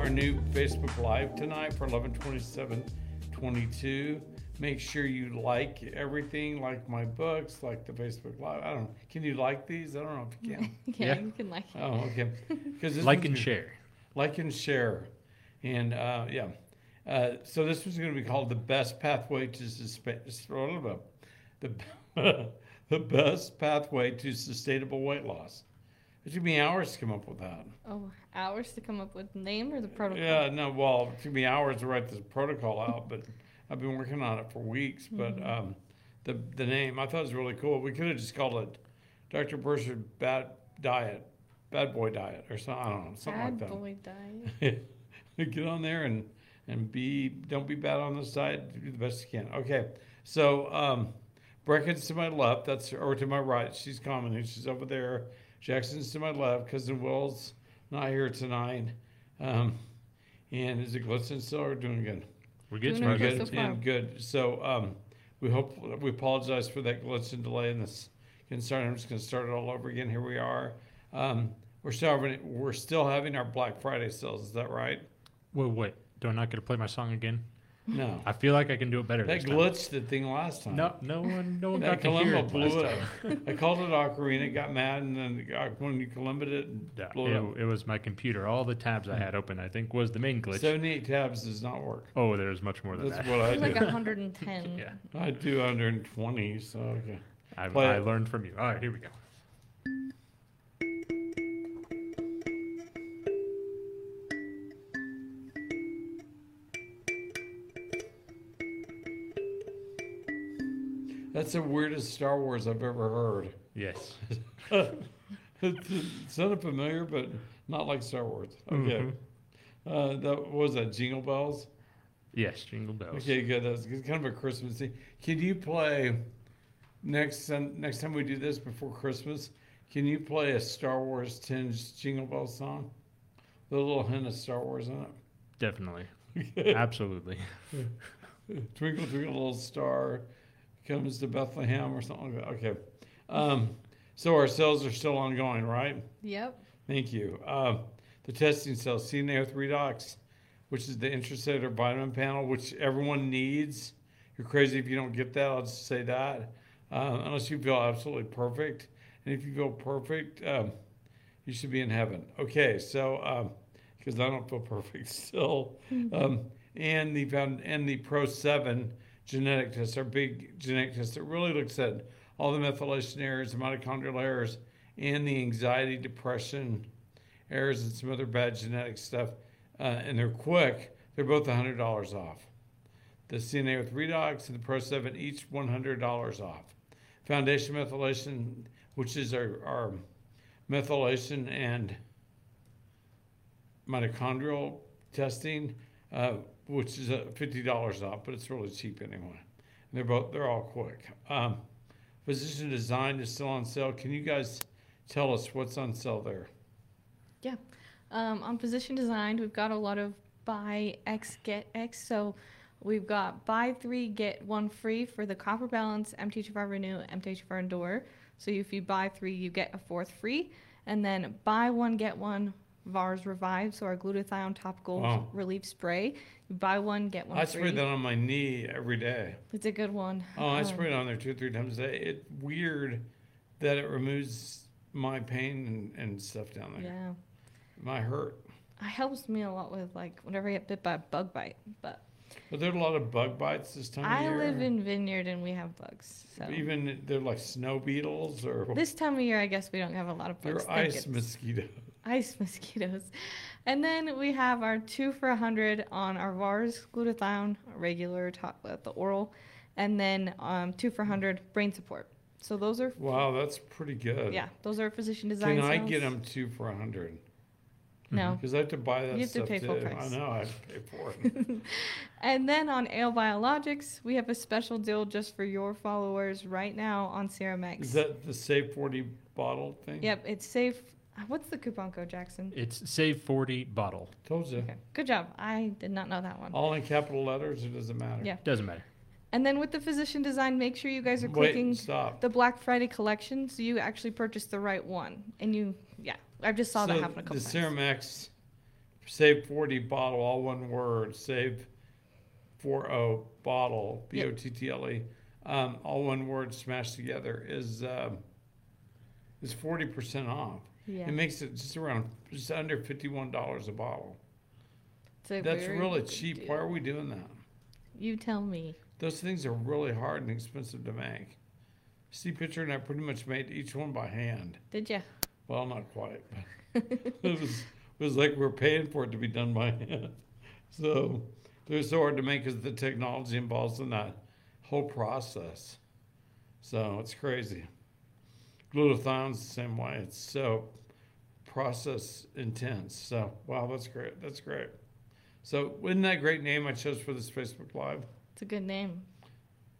our new Facebook Live tonight for 112722. Make sure you like everything, like my books, like the Facebook Live. I don't know. Can you like these? I don't know if you can. yeah, Yeah. you can like it. Oh, okay. Because Like and share. like and share, and uh, yeah. Uh, so this was going to be called the best pathway to suspe- the the best pathway to sustainable weight loss. It took me hours to come up with that. Oh, hours to come up with the name or the protocol? Yeah, no, well, it took me hours to write this protocol out, but I've been working on it for weeks. But Mm-hmm. um, the the name I thought was really cool. We could have just called it Dr. Burchard Bad Diet, Bad Boy Diet, or something. I don't know, something Bad like that. Bad boy diet. get on there and and be don't be bad on the side do the best you can okay so um Brecken's to my left that's or to my right she's commenting she's over there Jackson's to my left cousin Will's not here tonight um and is it Glitson still or doing good We're good. Doing we're okay good. so far. and good so um we hope we apologize for that Glitson delay in this concern I'm just going to start it all over again here we are um we're still having we're still having our Black Friday sales is that right Wait, wait. Do I not get to play my song again? No I feel like I can do it better That this time. glitched the thing last time. No, no one, no one that got to hear Kalimba it blew last it time. up. I called it Ocarina, it got mad, and then when you Kalimba it, Yeah, blew it up. it, it was my computer. All the tabs I had open, I think, was the main glitch. 78 tabs does not work. oh, there's much more than That's that. what I It's like do. 110. Yeah, I do 120, so okay. I, Play I it. learned from you. All right, here we go. That's the weirdest Star Wars I've ever heard. Yes. it sounded familiar, but not like Star Wars. Okay. Mhm. Uh, that was that Jingle Bells. Yes, jingle bells. Okay, good. That's kind of a Christmassy. Can you play next time, next time we do this before Christmas? Can you play a Star Wars tinged Jingle Bell song? With a little hint of Star Wars in it. Definitely. Absolutely. twinkle, twinkle, little star comes to Bethlehem or something like that. Okay. Um, so our sales are still ongoing, right? Yep. Thank you. Uh, the testing cells, CMA Redox, which is the intracellular vitamin panel, which everyone needs. You're crazy if you don't get that. I'll just say that. Uh, unless you feel absolutely perfect. And if you feel perfect, um, you should be in heaven. Okay, so because I don't feel perfect still. Um, and the found and the Pro Seven genetic test, our big genetic test that really looks at all the methylation errors, the mitochondrial errors, and the anxiety, depression errors, and some other bad genetic stuff. Uh, and they're quick. They're both $100 off. The CMA with Redox and the Pro 7, each $100 off. Foundation methylation, which is our, our methylation and mitochondrial testing, uh, which is uh, $50 off, but it's really cheap anyway. And they're both they're all quick. Um, physician design is still on sale. Can you guys tell us what's on sale there? Yeah, um, on position designed, we've got a lot of buy X get X. So we've got buy three get one free for the copper balance, MTHFR renew, MTHFR endure. So if you buy three, you get a fourth free, and then buy one get one VARS revive. So our glutathione topical Wow. relief spray. You buy one get one I free. spray that on my knee every day. It's a good one. Oh, I Um, spray it on there two or three times a day. It's weird that it removes my pain and, and stuff down there. Yeah, My hurt. it helps me a lot with like whenever I get bit by a bug bite. But But there are a lot of bug bites this time of year? I year. live in Vineyard and we have bugs. So Even they're like snow beetles or this time of year, I guess we don't have a lot of bugs. they're Thank ice goodness. mosquitoes. Ice mosquitoes. And then we have our two for a hundred on our VARS glutathione, regular top, uh, the oral, and then um, two for a hundred brain support. So those are Wow, that's pretty good. yeah, those are physician design. Can I cells. get them two for a hundred? No. Because I have to buy that You have to stuff pay too. full I know I have to pay for it. And then on Ale Biologics, we have a special deal just for your followers right now on Serum X. Is that the Save Forty bottle thing? Yep, it's safe. What's the coupon code, Jackson? It's save 40 bottle. Told you. Okay, good job. I did not know that one. All in capital letters. It doesn't matter. Yeah. Doesn't matter. And then with the physician design, make sure you guys are Wait. clicking Stop. the Black Friday collection so you actually purchase the right one. And you, yeah, I just saw that happen a couple The times. Serum X save 40 bottle, all one word, save 40 bottle, B O T T L E, um, all one word smashed together is um, is 40% off. Yeah. It makes it just around just under $51 a bottle. A That's really cheap. Why are we doing that? You tell me. Those things are really hard and expensive to make. Steve Pitcher and I pretty much made each one by hand. Did ya? Well, not quite, but it was it was like we're paying for it to be done by hand. So they're so hard to make because the technology involved in that whole process. So it's crazy. Glutathion's the same way. It's so process intense. So wow, that's great. That's great. So isn't that a great name I chose for this Facebook Live? It's a good name.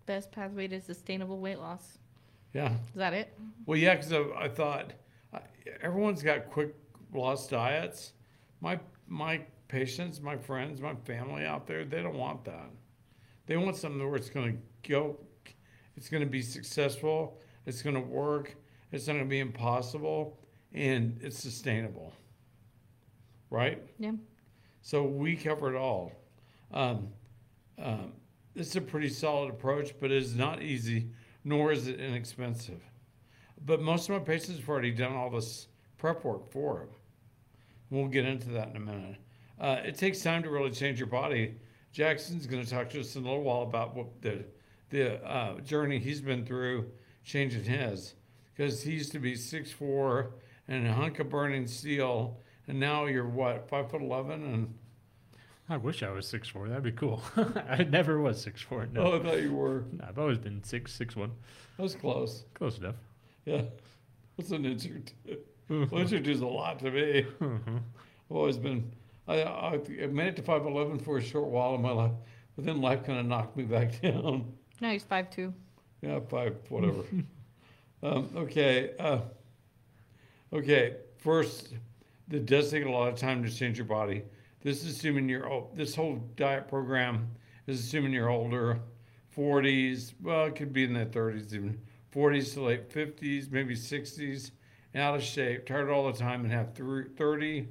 Best pathway to sustainable weight loss. Yeah. Is that it? Well, yeah, because I, I thought uh, everyone's got quick loss diets. My my patients, my friends, my family out there, they don't want that. They want something where it's going to go, it's going to be successful, it's going to work, it's not going to be impossible, and it's sustainable. Right? Yeah. So we cover it all. Um, um, it's a pretty solid approach, but it is not easy, nor is it inexpensive. But most of my patients have already done all this prep work for them. We'll get into that in a minute. Uh, it takes time to really change your body. Jackson's going to talk to us in a little while about what the the uh, journey he's been through changing his, because he used to be six four and a hunk of burning steel, and now you're what five foot eleven and I wish I was six four. That'd be cool. I never was six four. No, oh, I thought you were. I've always been six six one. That was close. Close enough. Yeah, what's an inch or two? Well, inch or two is a lot to me. Mhm. I've always been. I, I, I made it to five eleven for a short while in my life, but then life kind of knocked me back down. No, he's five two. Yeah, five, whatever. um, okay. Uh, okay. First, it does take a lot of time to change your body. This is assuming you're. Oh, this whole diet program is assuming you're older, 40s. Well, it could be in the 30s even. 40s to late 50s, maybe 60s, and out of shape, tired all the time, and have 30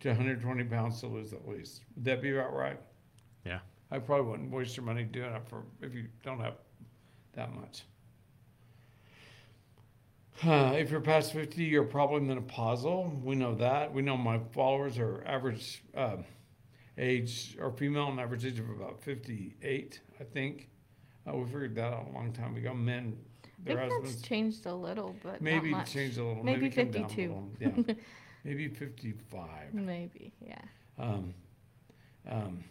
to 120 pounds to lose at least. Would that be about right? Yeah. I probably wouldn't waste your money doing it for if you don't have that much. Uh, if you're past 50, you're probably menopausal. We know that. We know my followers are average uh, age, or female, an average age of about 58, I think. Uh, we figured that out a long time ago. Men, I their think that's changed a little, but maybe not much. changed a little. Maybe a 52. little. Yeah, maybe 55. Maybe, yeah. Um, um,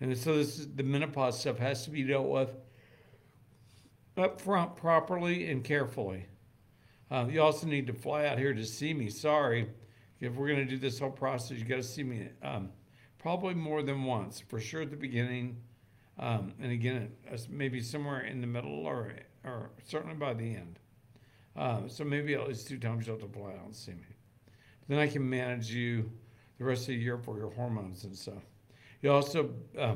and so this is, the menopause stuff has to be dealt with up front properly and carefully. Uh, you also need to fly out here to see me. Sorry, if we're going to do this whole process, you got to see me um, probably more than once, for sure at the beginning, um, and again uh, maybe somewhere in the middle, or or certainly by the end. Uh, so maybe at least two times you'll have to fly out and see me. Then I can manage you the rest of the year for your hormones and stuff. You also uh,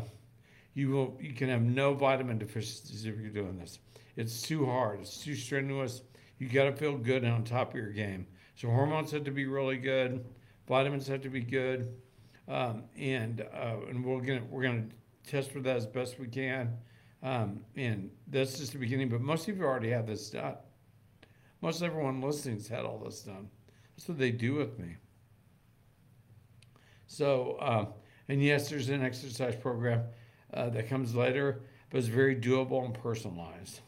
you will you can have no vitamin deficiencies if you're doing this. It's too hard. It's too strenuous. You got to feel good and on top of your game. So hormones have to be really good. Vitamins have to be good, um, and uh, and we're gonna we're gonna test for that as best we can. Um, and that's just the beginning. But most of you already have this done. Most everyone listening's had all this done. That's what they do with me. So, uh, and yes, there's an exercise program uh, that comes later, but it's very doable and personalized.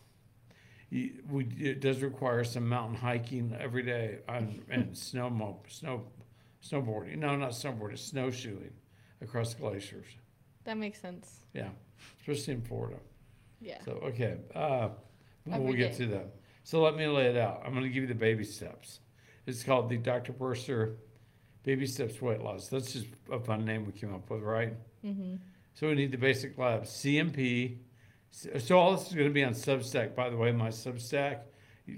We, it does require some mountain hiking every day on, and snowmo, snow snowboarding. No, not snowboarding, snowshoeing across glaciers. That makes sense. Yeah, especially in Florida. Yeah. So okay, uh, we'll get to that. So let me lay it out. I'm going to give you the baby steps. It's called the Dr. Purser Baby Steps Weight Loss. That's just a fun name we came up with, right? Mm-hmm. So we need the basic labs, CMP. So all this is going to be on Substack, by the way, my Substack.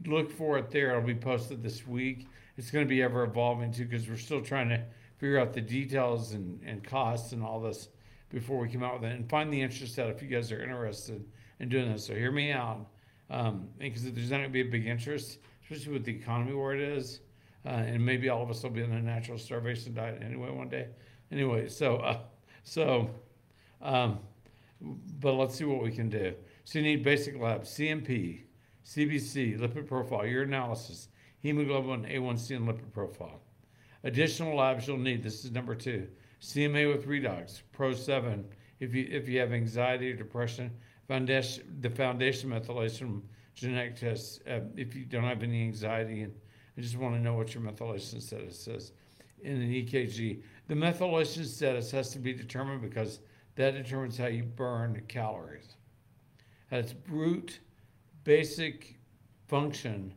Look for it there. It'll be posted this week. It's going to be ever evolving too because we're still trying to figure out the details and, and costs and all this before we come out with it and find the interest out if you guys are interested in doing this. So hear me out um, because there's not going to be a big interest, especially with the economy where it is. Uh, and maybe all of us will be on a natural starvation diet anyway one day. anyway, so uh, so, um, but let's see what we can do. So you need basic labs: CMP, CBC, lipid profile, urinalysis, hemoglobin, A1C, and lipid profile. Additional labs you'll need. This is number two: CMA with redox, Pro Seven if you if you have anxiety or depression. Foundation, the foundation methylation genetic test, Uh, if you don't have any anxiety and I just want to know what your methylation status is in an EKG. The methylation status has to be determined because that determines how you burn calories. At its brute, basic function,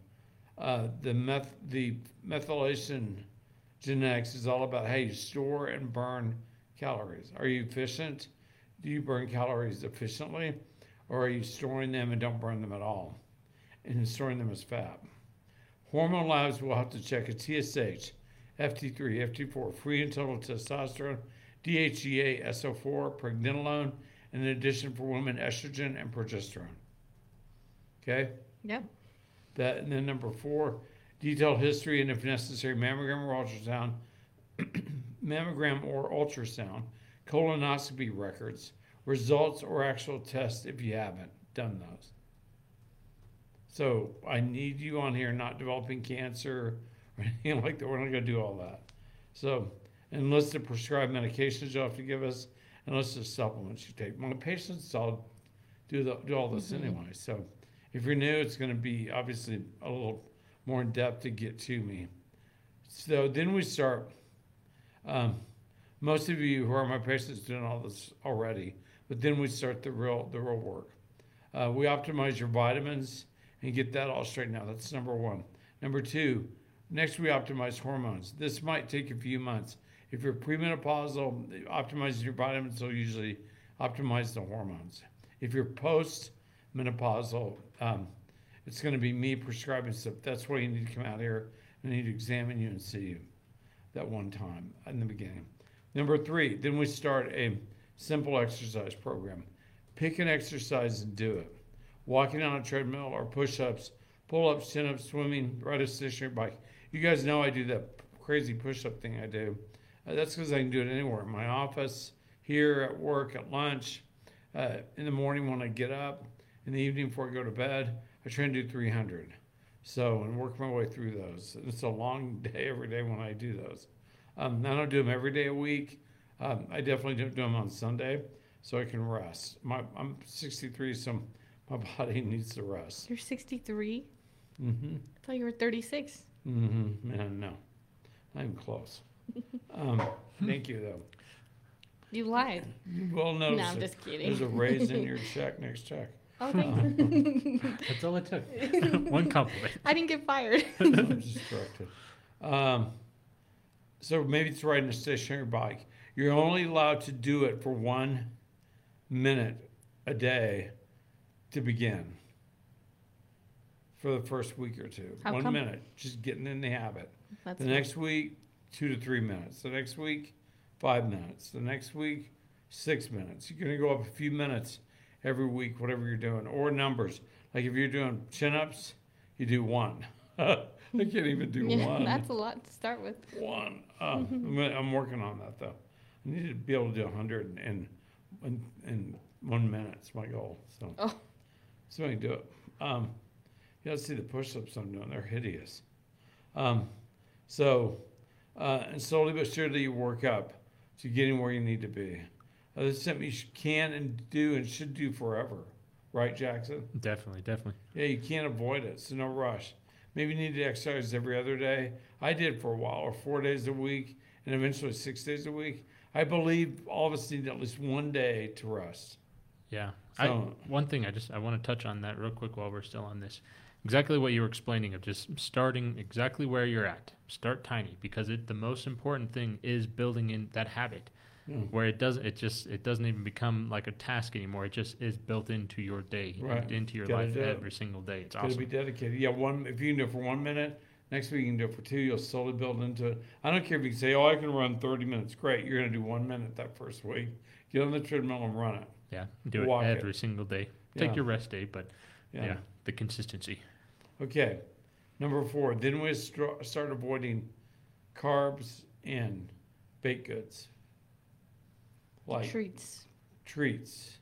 uh, the meth the methylation genetics is all about how you store and burn calories. Are you efficient? Do you burn calories efficiently, or are you storing them and don't burn them at all, and storing them as fat? Hormone labs will have to check a TSH, FT3, FT4, free and total testosterone, DHEA, SO4, pregnenolone, and in addition for women, estrogen and progesterone. Okay? Yep. That, and then number four, detailed history and if necessary, mammogram or ultrasound, mammogram or ultrasound, colonoscopy records, results or actual tests if you haven't done those. So I need you on here not developing cancer or anything like that. We're not going to do all that. So, and list of prescribed medications you'll have to give us, and list of supplements you take. My patients all do the, do all this anyway. So, if you're new, it's going to be obviously a little more in depth to get to me. So then we start. Um, most of you who are my patients doing all this already, but then we start the real the real work. Uh, we optimize your vitamins and get that all straightened out. That's number one. Number two, next we optimize hormones. This might take a few months. If you're premenopausal, optimizing your vitamins will usually optimize the hormones. If you're post-menopausal, um, it's going to be me prescribing stuff. That's why you need to come out here. I need to examine you and see you that one time in the beginning. Number three, then we start a simple exercise program. Pick an exercise and do it. Walking on a treadmill or push ups, pull ups, chin ups, swimming, ride a stationary bike. You guys know I do that crazy push up thing I do. Uh, that's because I can do it anywhere in my office, here, at work, at lunch, uh, in the morning when I get up, in the evening before I go to bed. I try and do 300. So, and work my way through those. It's a long day every day when I do those. Um, I don't do them every day a week. Um, I definitely don't do them on Sunday so I can rest. My, I'm 63, so my body needs to rest. You're 63. Mm-hmm. I thought you were 36. Mm-hmm. Man, no, I'm close. Um, thank you, though. You lied. You will No, I'm it. just kidding. there's a raise in your check, next check. Oh, thanks. That's all it took. One compliment. I didn't get fired. I'm just corrected. Um, so maybe it's riding a stationary bike. You're only allowed to do it for one minute a day to begin for the first week or two. How one come? minute, just getting in the habit. That's The next week, two to three minutes. The next week, five minutes. The next week, six minutes. You're going to go up a few minutes every week, whatever you're doing, or numbers. Like if you're doing chin ups, you do one. I can't even do yeah, one. that's a lot to start with. One. Uh, I'm, working on that though. I need to be able to do 100 in, in, in one minute. It's my goal. So, Oh. so I can do it. Um, you gotta see the push-ups I'm doing. They're hideous. Um, so, uh, and slowly but surely you work up to getting where you need to be. Uh, this is something you can and do and should do forever, right, Jackson? Definitely, definitely. Yeah, you can't avoid it. So no rush. Maybe you need to exercise every other day. I did for a while, or four days a week, and eventually six days a week. I believe all of us need at least one day to rest. Yeah. I, So- one thing I just I want to touch on that real quick while we're still on this. Exactly what you were explaining of just starting exactly where you're at. Start tiny because it the most important thing is building in that habit Yeah. where it doesn't it just it doesn't even become like a task anymore. It just is built into your day, Right. into your Gotta life every single day. It's to awesome. be dedicated. Yeah, one. If you can do it for one minute, next week you can do it for two. You'll slowly build into it. I don't care if you can say, "Oh, I can run 30 minutes." Great. You're going to do one minute that first week. Get on the treadmill and run it. yeah. Do it walk it. every single day. Take Yeah. your rest day, but Yeah. yeah, the consistency. Okay. Number four. Then we start avoiding carbs and baked goods. like Treats. treats,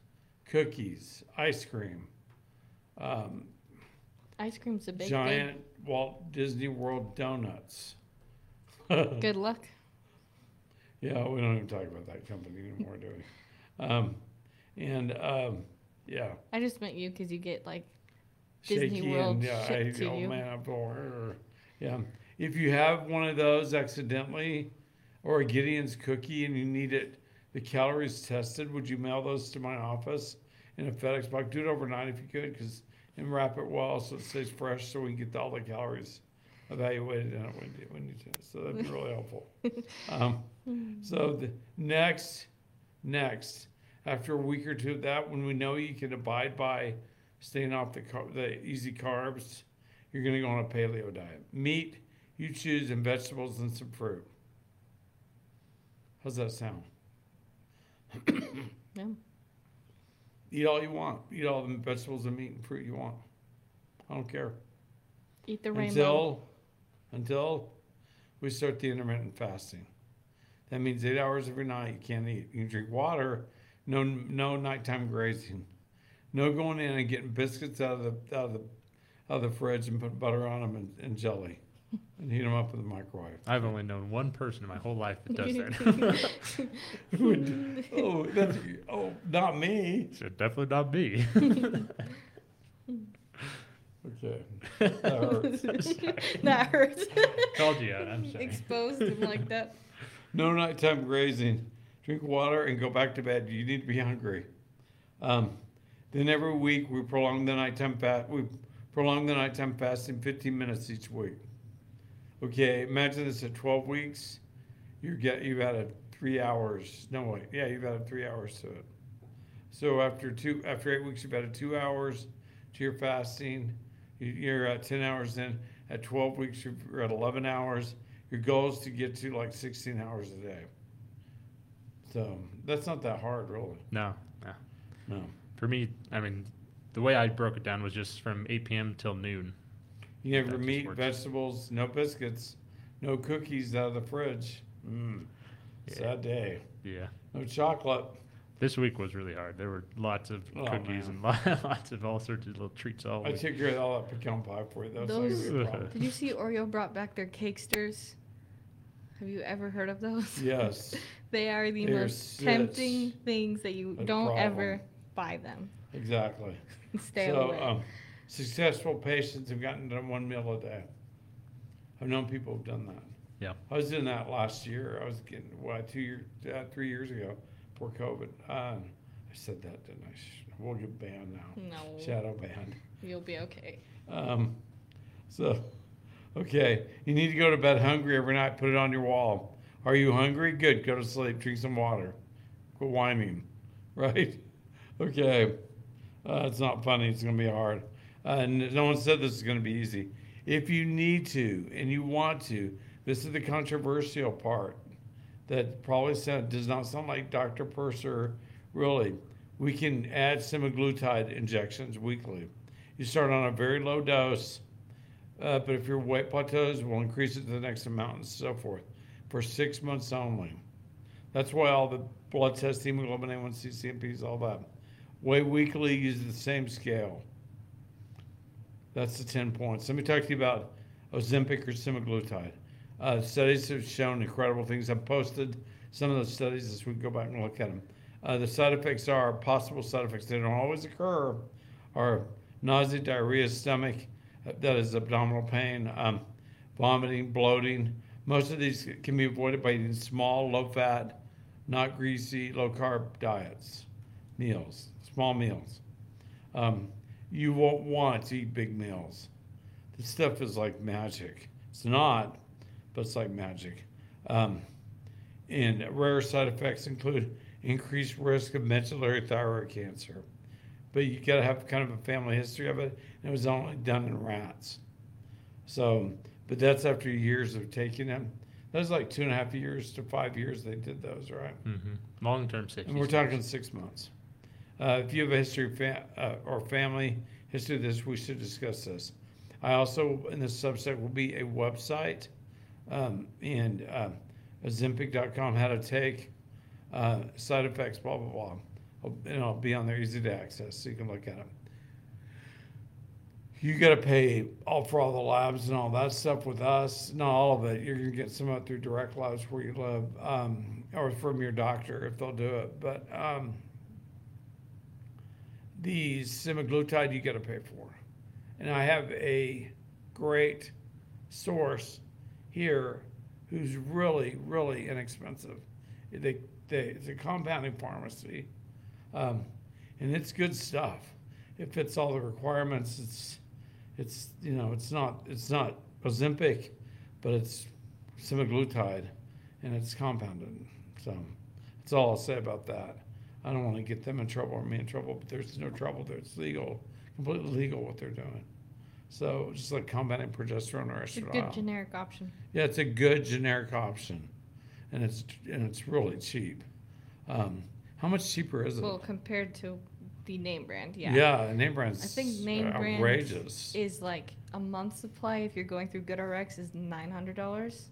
cookies, ice cream, um, Ice cream's a big giant Walt Disney World donuts. Good luck. Yeah, we don't even talk about that company anymore, do we? Um, and um, yeah, I just meant you because you get like Disney shaky World and I, to oh you. man, yeah. If you have one of those accidentally, or a Gideon's cookie, and you need it, the calories tested, would you mail those to my office in a FedEx box? Do it overnight if you could, because and wrap it well so it stays fresh, so we can get all the calories evaluated in it when you, when you. So that'd be really helpful. Um, so the next, next, after a week or two of that, when we know you can abide by staying off the car- the easy carbs, you're going to go on a paleo diet. Meat, you choose, and vegetables and some fruit. How's that sound? Yeah. Eat all you want. Eat all the vegetables and meat and fruit you want. I don't care. Eat the rainbow. Until, until we start the intermittent fasting. That means eight hours every night you can't eat. You can drink water, no no nighttime grazing, no going in and getting biscuits out of the out of the out of the fridge and put butter on them and, and jelly, and heat them up in the microwave. I've only known one person in my whole life that does that. oh, that's oh, not me. so definitely not me. Okay, that hurts. that hurts. Called you out. I'm sorry. Exposed him like that. No nighttime grazing. Drink water and go back to bed. You need to be hungry. Um, then every week we prolong the nighttime fast. We prolong the nighttime fasting 15 minutes each week. Okay, imagine this at 12 weeks. You get you've added three hours. No wait, yeah, you've added three hours to it. So after two, after eight weeks, you've added two hours to your fasting. You- You're at 10 hours in. At 12 weeks, you're at 11 hours. Your goal is to get to like 16 hours a day. So that's not that hard, really. No, no. No. For me, I mean, the way I broke it down was just from 8 p.m. till noon. You have your meat, works. vegetables, no biscuits, no cookies out of the fridge. Mm. Yeah. Sad day. Yeah. No chocolate. This week was really hard. There were lots of Oh, cookies man. and lots of all sorts of little treats all I week. took care of all that pecan pie for you. That's not gonna a Those- problem. Did you see Oreo brought back their cakesters? Have you ever heard of those? Yes, They are the They're most such tempting things that you a don't problem. ever buy them. exactly. Stay so, away. um, successful patients have gotten done one meal a day. I've known people who've done that. Yeah. I was doing that last year. I was getting what two years, uh, three years ago, before COVID. Uh, I said that, didn't I? Sh- We'll get banned now. no, Shadow banned. you'll be okay. Um, so, okay, you need to go to bed hungry every night. Put it on your wall. Are you hungry? Good. Go to sleep. Drink some water. Quit whining. Right? Okay. Uh, it's not funny. It's going to be hard. Uh, and no one said this is going to be easy. If you need to and you want to, this is the controversial part that probably sound, does not sound like Dr. Purser. Really, we can add semaglutide injections weekly. You start on a very low dose, uh, but if your weight plateaus, we'll increase it to the next amount and so forth for six months only. That's why all the blood tests, hemoglobin A1C, CMPs, all that. Weigh weekly uses the same scale. That's the 10 points. Let me talk to you about Ozempic or semaglutide. Uh, studies have shown incredible things. I've posted some of those studies this week. Go back and look at them. Uh, the side effects are possible side effects. They don't always occur. Are nausea, diarrhea, stomach, uh, that is abdominal pain, um, vomiting, bloating. Most of these can be avoided by eating small, low fat, not greasy, low carb diets, meals, small meals. Um, you won't want to eat big meals. This stuff is like magic. It's not, but it's like magic. Um, and rare side effects include increased risk of medullary thyroid cancer. But you got to have kind of a family history of it, and it was only done in rats. So, but that's after years of taking them. That was like two and a half years to five years they did those, right? Mm hmm Long-term safety. And we're talking six months. Uh, if you have a history fa- uh, or family history of this, we should discuss this. I also, in this Substack, will be a website um, and uh, how to take uh, side effects, blah, blah, blah. And it'll be on there, easy to access, so you can look at them. You gotta pay all for all the labs and all that stuff with us, not all of it, you're gonna get some of it through direct labs where you live, um, or from your doctor if they'll do it, but, um, the semaglutide you gotta pay for. And I have a great source here who's really, really inexpensive. They, they, it's a compounding pharmacy, um, and it's good stuff. It fits all the requirements. It's, it's, you know, it's not, it's not Ozempic, but it's semaglutide, and it's compounded. So that's all I'll say about that. I don't want to get them in trouble or me in trouble, but there's no trouble there. It's legal, completely legal what they're doing. So just like compounding progesterone or It's a estradiol. good generic option. Yeah, it's a good generic option, and it's and it's really cheap. Um, how much cheaper is it? Well, compared to the name brand, yeah. yeah, name brand's I think name brand outrageous. is like a month supply if you're going through GoodRx is nine hundred dollars.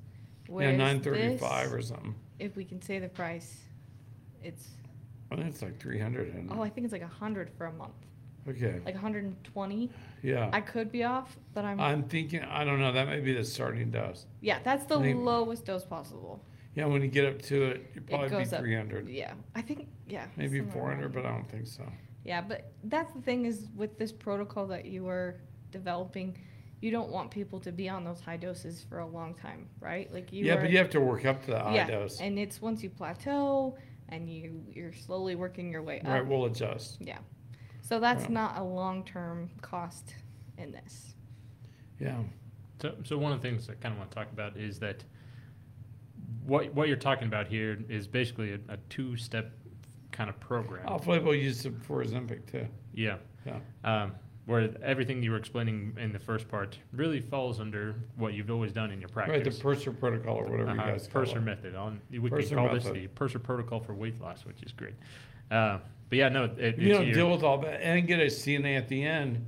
yeah, nine thirty-five or something. if we can say the price, it's I think it's like three hundred. oh I think it's like a hundred for a month, okay, like hundred and twenty. yeah. I could be off, but I'm I'm thinking. I don't know. That may be the starting dose. yeah. That's the I think- lowest dose possible. Yeah, when you get up to it, you probably be goes up. three hundred, Yeah, I think yeah. maybe somewhere four hundred, around but I don't think so. Yeah, but that's the thing is with this protocol that you are developing, you don't want people to be on those high doses for a long time, right? Like you yeah, are, but you have to work up to the high yeah, dose. and it's once you plateau and you you're slowly working your way up. Right, we'll adjust. Yeah, so that's Yeah. not a long term cost in this. Yeah. So, so one of the things I kind of want to talk about is that what what you're talking about here is basically a, a two-step kind of program. Hopefully we'll use it for Ozempic too. Yeah. Yeah. Um, where everything you were explaining in the first part really falls under what you've always done in your practice. Right, the Purser protocol or whatever you Uh-huh, guys call Purser it. method. On we Purser can call this method. the Purser protocol for weight loss, which is great. Uh, but yeah, no, it, If you it's don't your- deal with all that and get a CMA at the end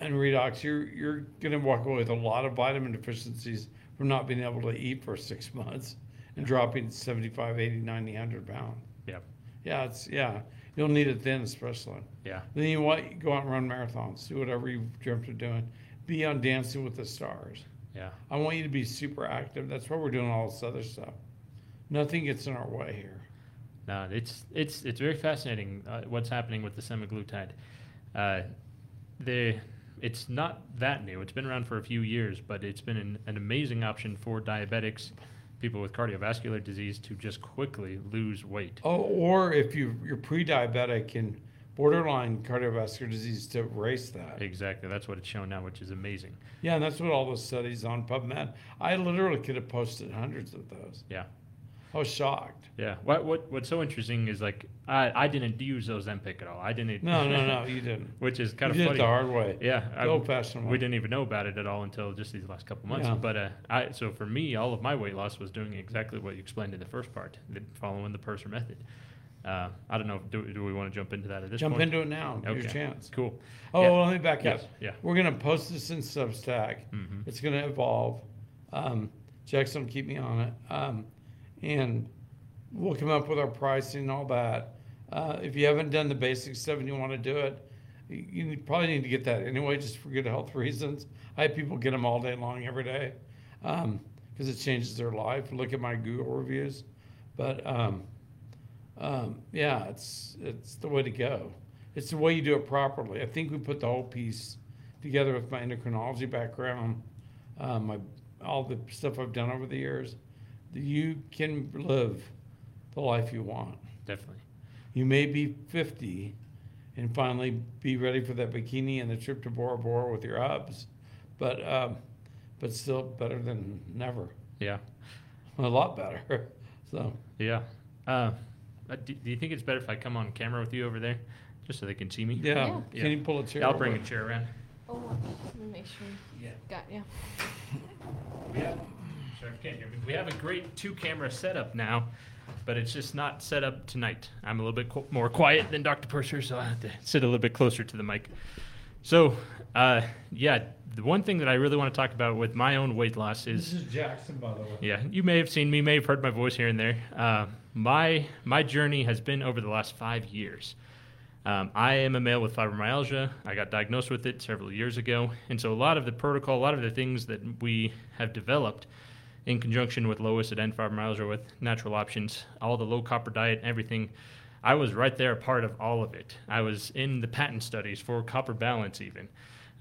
and redox, you're you're gonna walk away with a lot of vitamin deficiencies from not being able to eat for six months and dropping 75, 80, 90, 100 pounds. Yeah. Yeah, it's yeah. You'll need it then especially. Yeah. Then you want go out and run marathons, do whatever you've dreamt of doing. Be on Dancing with the Stars. Yeah. I want you to be super active. That's why we're doing all this other stuff. Nothing gets in our way here. No, it's it's it's very fascinating uh, what's happening with the semaglutide. Uh, the it's not that new. It's been around for a few years, but it's been an, an amazing option for diabetics, people with cardiovascular disease, to just quickly lose weight. Oh, or if you you're pre-diabetic and borderline cardiovascular disease, to erase that. Exactly, that's what it's shown now, which is amazing. Yeah, and that's what all those studies on PubMed. I literally could have posted hundreds of those. Yeah. I was shocked. Yeah. What what what's so interesting is like I I didn't use Ozempic at all. I didn't. No, no, no, you didn't. which is You kind of did it funny. the hard way. Yeah, I- old-fashioned we didn't even know about it at all until just these last couple months. Yeah. But uh, I so for me, all of my weight loss was doing exactly what you explained in the first part, the- following the Purser method. Uh, I don't know. Do, do we want to jump into that at this Jump point? into it now. Your Okay. chance. Cool. Oh, Yeah. well, let me back Yes. up. Yeah. We're gonna post this in Substack. Mhm. It's gonna evolve. Um, Jackson, keep me on it. Um, and we'll come up with our pricing and all that. Uh, if you haven't done the basic stuff and you want to do it, you, probably need to get that anyway, just for good health reasons. I have people get them all day long, every day, because it changes their life. Look at my Google reviews, but um, um, yeah, it's it's the way to go. It's the way you do it properly. I think we put the whole piece together with my endocrinology background, um, my all the stuff I've done over the years. You can live the life you want. Definitely. You may be 50 and finally be ready for that bikini and the trip to Bora Bora with your abs, but um, but still better than never. Yeah. A lot better. So Yeah. Uh, uh, do, do you think it's better if I come on camera with you over there, just so they can see me? yeah, Yeah. can Yeah. you pull a chair? Yeah, I'll bring over? a chair around. Oh, let me make sure. Yeah. Got yeah. We have, sorry can't hear me. We have a great two camera setup now, but it's just not set up tonight. I'm a little bit qu- more quiet than Dr. Purser, so I have to sit a little bit closer to the mic. So, uh, yeah, the one thing that I really want to talk about with my own weight loss is This is Jackson, by the way. yeah, you may have seen me, may have heard my voice here and there. Uh, my my journey has been over the last five years. Um, I am a male with fibromyalgia. I got diagnosed with it several years ago, and so a lot of the protocol, a lot of the things that we have developed in conjunction with Lois at N5 Miles or with natural options, all the low copper diet, and everything. I was right there, part of all of it. I was in the patent studies for copper balance, even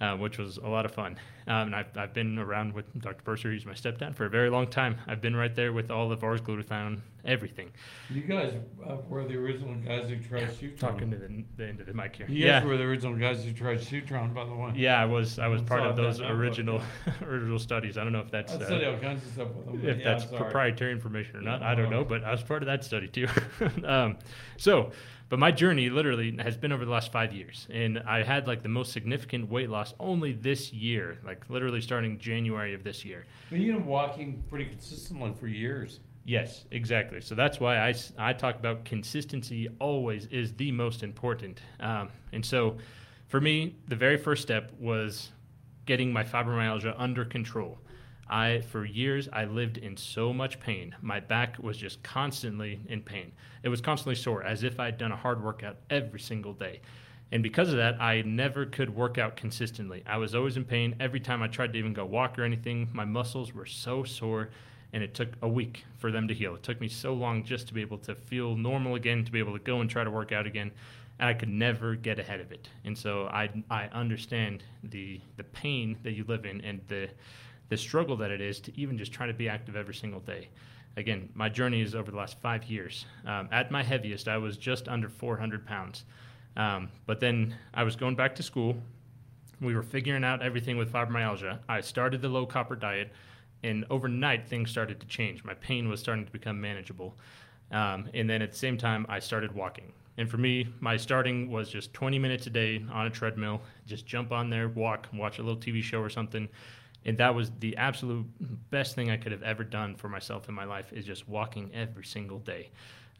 uh, which was a lot of fun. Um, and I've, I've been around with Dr. Purser, he's my stepdad, for a very long time. I've been right there with all of ours, glutathione, everything. You guys uh, were the original guys who tried Sutron. Talking to the, the end of the mic here. You yeah. guys were the original guys who tried Sutron, by the way. Yeah, I was I was I part of those original original studies. I don't know if that's I uh, all kinds of stuff with them. if yeah, that's proprietary information or not, Yeah, I don't know, but I was part of that study too. um, so, but my journey literally has been over the last five years, and I had like the most significant weight loss only this year, like literally starting January of this year. But you've been walking pretty consistently for years. Yes, exactly. So that's why I, I talk about consistency always is the most important. Um, and so for me, the very first step was getting my fibromyalgia under control. I, for years, I lived in so much pain. My back was just constantly in pain. It was constantly sore, as if I'd done a hard workout every single day. And because of that, I never could work out consistently. I was always in pain. Every time I tried to even go walk or anything, my muscles were so sore, and it took a week for them to heal. It took me so long just to be able to feel normal again, to be able to go and try to work out again, and I could never get ahead of it. And so I, I understand the the pain that you live in and the the struggle that it is to even just try to be active every single day. Again, my journey is over the last five years. Um, at my heaviest, I was just under 400 pounds. Um, but then I was going back to school. We were figuring out everything with fibromyalgia. I started the low copper diet, and overnight things started to change. My pain was starting to become manageable. Um, and then at the same time, I started walking. And for me, my starting was just 20 minutes a day on a treadmill, just jump on there, walk, watch a little TV show or something. And that was the absolute best thing I could have ever done for myself in my life is just walking every single day.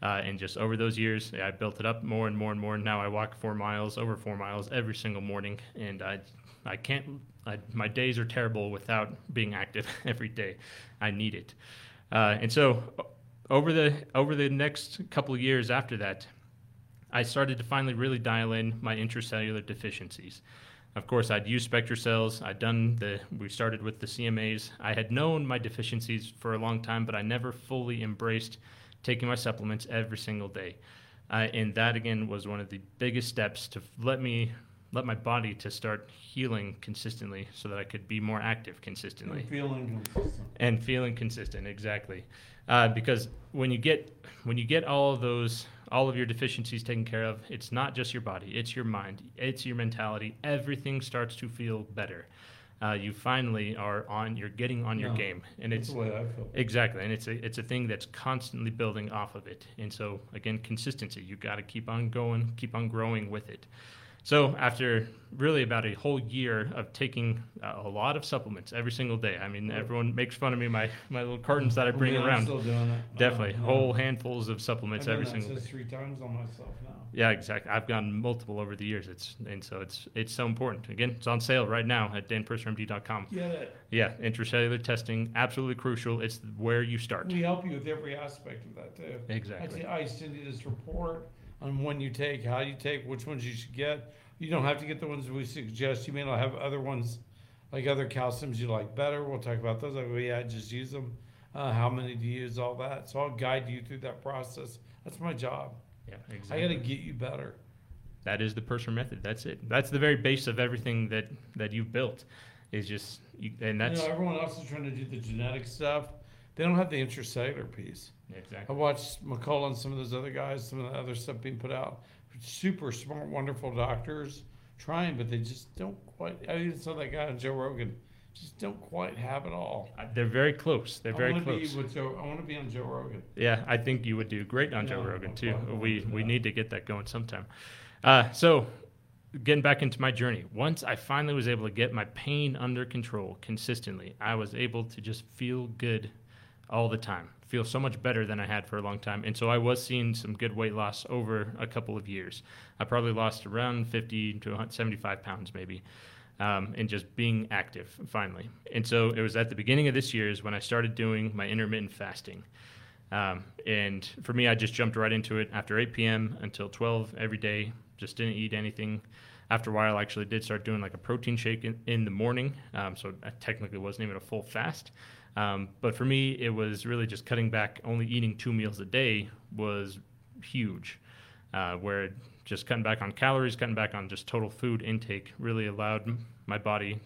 Uh, and just over those years, I built it up more and more and more. Now I walk four miles, over four miles every single morning, and I, I can't. I, my days are terrible without being active every day. I need it, uh, and so over the over the next couple years after that, I started to finally really dial in my intracellular deficiencies. Of course, I'd used SpectraCells. I'd done the. We started with the CMAs. I had known my deficiencies for a long time, but I never fully embraced taking my supplements every single day. Uh, and that again was one of the biggest steps to let me let my body to start healing consistently, so that I could be more active consistently Feeling consistent. and feeling consistent exactly uh, because when you get when you get all of those all of your deficiencies taken care of it's not just your body it's your mind it's your mentality everything starts to feel better uh, you finally are on you're getting on your No, game and That's it's the way I feel. Exactly, and it's a it's a thing that's constantly building off of it. And so again, consistency. You got to keep on going, keep on growing with it. So after really about a whole year of taking uh, a lot of supplements every single day, I mean, everyone makes fun of me my my little cartons that I bring I'm around. still doing it. Definitely, Uh, whole handfuls of supplements every single day. three times on myself now. Yeah, exactly. I've gotten multiple over the years. It's and so it's it's so important. Again, it's on sale right now at danpursermd.com. It. Yeah, intracellular testing absolutely crucial. It's where you start. We help you with every aspect of that too. Exactly. I, I send you this report on when you take, how you take, which ones you should get. You don't have to get the ones we suggest. You may not have other ones, like other calciums you like better. We'll talk about those. Like, well, yeah, just use them. Uh, how many do you use? All that. So I'll guide you through that process. That's my job. Yeah, exactly. I got to get you better. That is the personal method. That's it. That's the very base of everything that that you've built. Is just you, and that's you know, everyone else is trying to do the genetic stuff. They don't have the intracellular piece. I exactly. watched McCullough and some of those other guys, some of the other stuff being put out. Super smart, wonderful doctors trying, but they just don't quite. I even saw that guy on Joe Rogan. Just don't quite have it all. Uh, They're very close. They're I very close. Joe, I want to be on Joe Rogan. Yeah, I think you would do great on Joe Rogan too. We we need to get that going sometime. Uh, so, getting back into my journey, once I finally was able to get my pain under control consistently, I was able to just feel good all the time. Feel so much better than I had for a long time. And so I was seeing some good weight loss over a couple of years. I probably lost around 50 to 75 pounds maybe. Um, and just being active finally. And so it was at the beginning of this year is when I started doing my intermittent fasting. Um, and for me, I just jumped right into it after 8 p.m. until 12 every day. Just didn't eat anything. After a while, I actually did start doing like a protein shake in, in the morning. Um, so I technically wasn't even a full fast. Um, but for me, it was really just cutting back. Only eating two meals a day was huge. Uh, where just cutting back on calories, cutting back on just total food intake really allowed my body.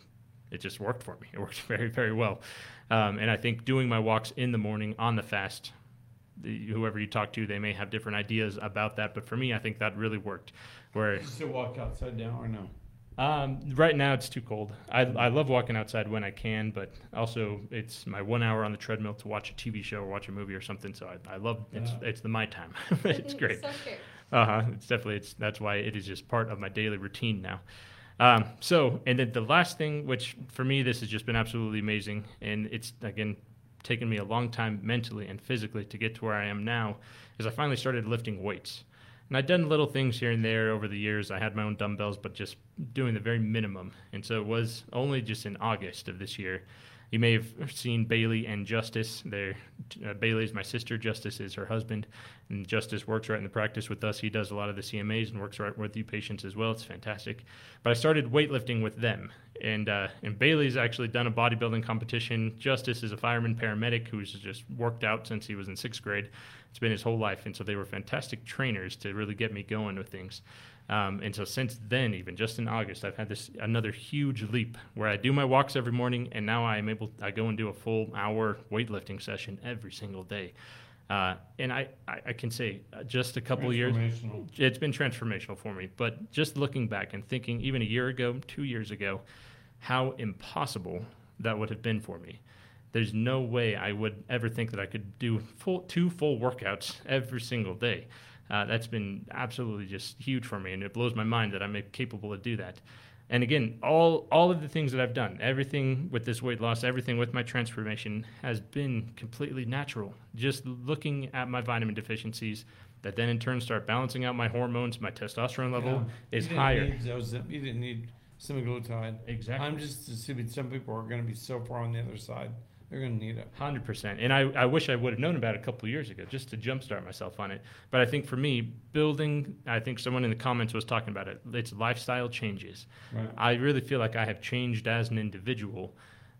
It just worked for me. It worked very, very well. Um, and I think doing my walks in the morning on the fast the, whoever you talk to, they may have different ideas about that. But for me, I think that really worked. Where You still walk outside now or no? Um, right now it's too cold. I, I love walking outside when I can, but also it's my one hour on the treadmill to watch a TV show or watch a movie or something. So I, I love it's Yeah. it's the my time. it's great. Uh huh. It's definitely it's that's why it is just part of my daily routine now. Um, so and then the last thing, which for me this has just been absolutely amazing, and it's again taken me a long time mentally and physically to get to where I am now, is I finally started lifting weights. And I'd done little things here and there over the years. I had my own dumbbells, but just doing the very minimum. And so it was only just in August of this year. You may have seen Bailey and Justice. They're, uh, Bailey is my sister. Justice is her husband. And Justice works right in the practice with us. He does a lot of the CMAs and works right with you patients as well. It's fantastic. But I started weightlifting with them. And, uh, and Bailey's actually done a bodybuilding competition. Justice is a fireman paramedic who's just worked out since he was in sixth grade. It's been his whole life. And so they were fantastic trainers to really get me going with things. Um, and so since then, even just in August, I've had this another huge leap where I do my walks every morning, and now I am able. I go and do a full hour weightlifting session every single day. Uh, and I, I, I can say, uh, just a couple years, it's been transformational for me. But just looking back and thinking, even a year ago, two years ago, how impossible that would have been for me. There's no way I would ever think that I could do full two full workouts every single day. Uh, that's been absolutely just huge for me, and it blows my mind that I'm capable to do that. And again, all all of the things that I've done, everything with this weight loss, everything with my transformation has been completely natural. Just looking at my vitamin deficiencies, that then in turn start balancing out my hormones, my testosterone level Yeah. is higher. need those- you didn't need semaglutide. Exactly. I'm just assuming some people are going to be so far on the other side, they're going to need it. Hundred percent, and I, I wish I would have known about it a couple of years ago, just to jumpstart myself on it. But I think for me, building, I think someone in the comments was talking about it. It's lifestyle changes. Right. I really feel like I have changed as an individual,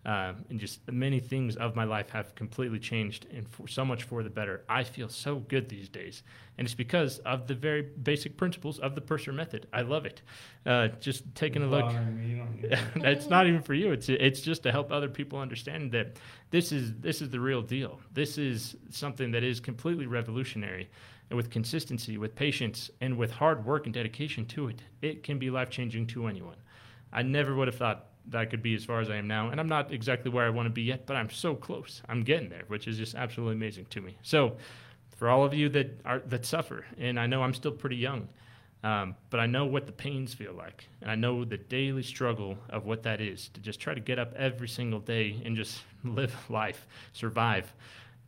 um, and just many things of my life have completely changed, and for, so much for the better. I feel so good these days, and it's because of the very basic principles of the Purser method. I love it. Uh, just taking a look. Bothering me, you don't need it. it's not even for you. It's it's just to help other people understand that this is this is the real deal. This is something that is completely revolutionary, and with consistency, with patience, and with hard work and dedication to it, it can be life changing to anyone. I never would have thought that I could be as far as I am now, and I'm not exactly where I want to be yet, but I'm so close. I'm getting there, which is just absolutely amazing to me. So, for all of you that are that suffer, and I know I'm still pretty young. Um, but I know what the pains feel like. And I know the daily struggle of what that is to just try to get up every single day and just live life, survive.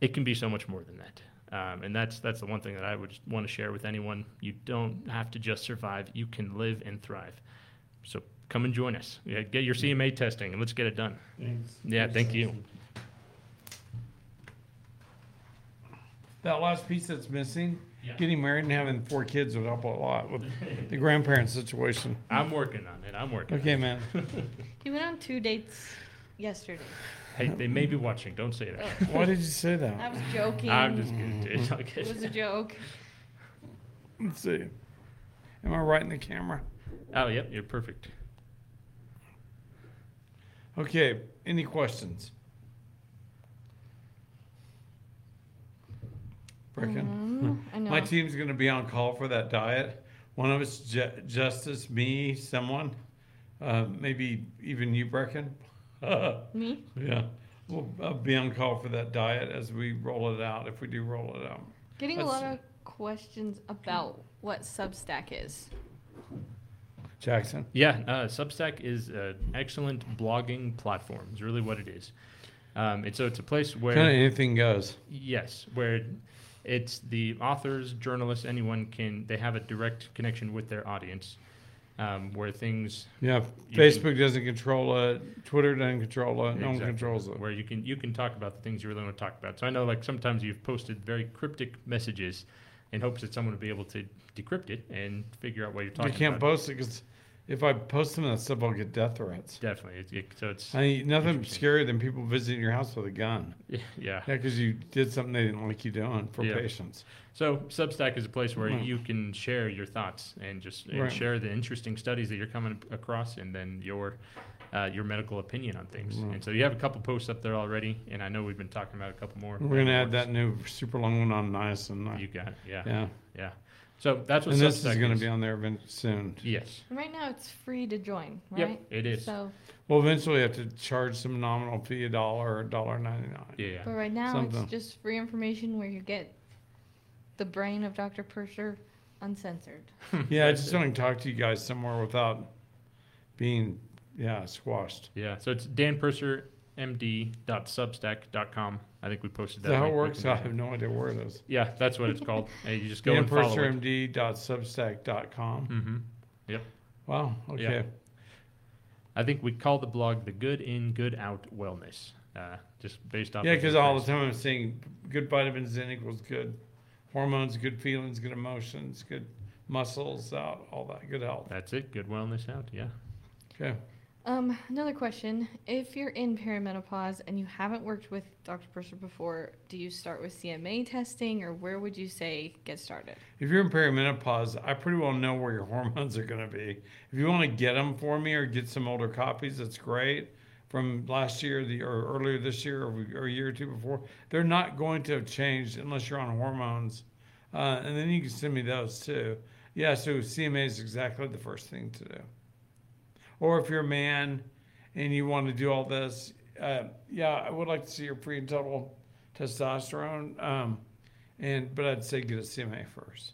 It can be so much more than that. Um, and that's, that's the one thing that I would want to share with anyone. You don't have to just survive, you can live and thrive. So come and join us. Yeah, get your CMA testing and let's get it done. Thanks. Yeah, thank you. That last piece that's missing, Yeah. getting married and having four kids would help a lot with the grandparent situation. I'm working on it. I'm working. Okay, man. He went on two dates yesterday. Hey, they may be watching. Don't say that. Oh. Why did you say that? I that? was joking. I'm just kidding. dude. Mm-hmm. Okay. It was a joke. Let's see. Am I right in the camera? Oh, yep. You're perfect. Okay, any questions? Brecken? I know. My team's gonna be on call for that diet. One of us, Ju- Justice, me, someone, uh, maybe even you, Brecken. Me? Yeah, we'll uh, be on call for that diet as we roll it out, if we do roll it out. Getting a lot of questions about what Substack is. Jackson? Yeah, uh, Substack is an excellent blogging platform. Is really what it is. Um, and so it's a place where Kind of anything goes. Yes, where it's the authors, journalists, anyone can they have a direct connection with their audience, um, where things Yeah, Facebook doesn't control it. Twitter doesn't control it. No one controls it. where you can you can talk about the things you really want to talk about. So I know like sometimes you've posted very cryptic messages in hopes that someone will be able to decrypt it and figure out what you're talking. About. You can't about. post it because if I post some of that stuff, I'll get death threats. Definitely, it, it, so it's I mean, nothing scarier than people visiting your house with a gun. yeah. Yeah, because you did something they didn't like you doing for Yeah. patients. So Substack is a place where Hmm. you can share your thoughts and just and Right. share the interesting studies that you're coming across, and then your uh, your medical opinion on things. Right. And so you have a couple posts up there already, and I know we've been talking about a couple more. We're gonna add Uh, that new super long one on niacin. You got it. Yeah, yeah, yeah. So that's what and this is gonna be on there event soon. Yes. right now it's free to join, Right? Yep, right? it is. So, We'll eventually have to charge some nominal fee, a dollar or a dollar ninety nine. Yeah. but right now Something. it's just free information where you get the brain of Dr. Purser uncensored. Yeah, I That's just it. want to talk to you guys somewhere without being yeah squashed. Yeah. So it's danpursermd.substack.com. I think we posted Is that. that how it works? I have no idea where it is. Yeah, that's what it's called. Hey, you just go and follow it. DanPurserMD.substack.com. Mm-hmm. Yep. Wow. Okay. I think we call the blog the Good In, Good Out Wellness, uh, just based off. Yeah, of because all the time I'm saying good vitamins in equals good hormones, good feelings, good emotions, good muscles out, all that, good health. That's it. Good wellness out. Yeah. Okay. Um, another question. If you're in perimenopause and you haven't worked with Dr. Purser before, do you start with CMA testing or where would you say get started? If you're in perimenopause, I pretty well know where your hormones are going to be. If you want to get them for me or get some older copies, that's great. From last year, the or earlier this year, or, a year or two before, they're not going to have changed unless you're on hormones. Uh, and then you can send me those too. Yeah, so CMA is exactly the first thing to do. Or if you're a man and you want to do all this, uh, yeah, I would like to see your pre and total testosterone. Um, and but I'd say get a CMA first.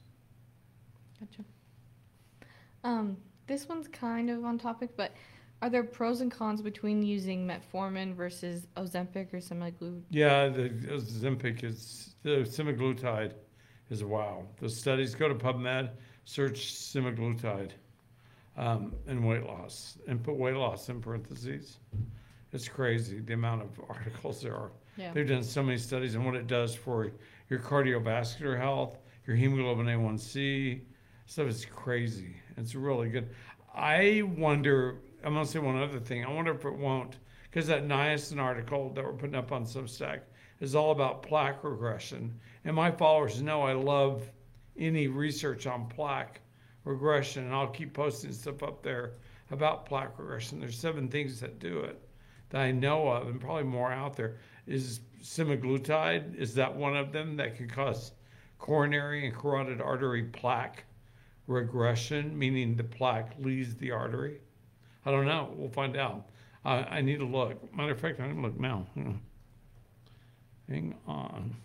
Gotcha. Um, this one's kind of on topic, but are there pros and cons between using metformin versus Ozempic or semaglutide? Yeah, the Ozempic is the semaglutide is wow. The studies go to PubMed, search semaglutide, um, and weight loss, and put weight loss in parentheses. It's crazy the amount of articles there are. Yeah. They've done so many studies on what it does for your cardiovascular health, your hemoglobin A1C. Stuff is crazy. It's really good. I wonder, I'm going to say one other thing. I wonder if it won't, because that niacin article that we're putting up on Substack is all about plaque regression. And my followers know I love any research on plaque regression, and I'll keep posting stuff up there about plaque regression. There's seven things that do it that I know of, and probably more out there. Is semaglutide? Is that one of them that can cause coronary and carotid artery plaque regression, meaning the plaque leaves the artery? I don't know. We'll find out. I, I need to look. Matter of fact, I'm gonna look now. Hmm. Hang on. Hang on.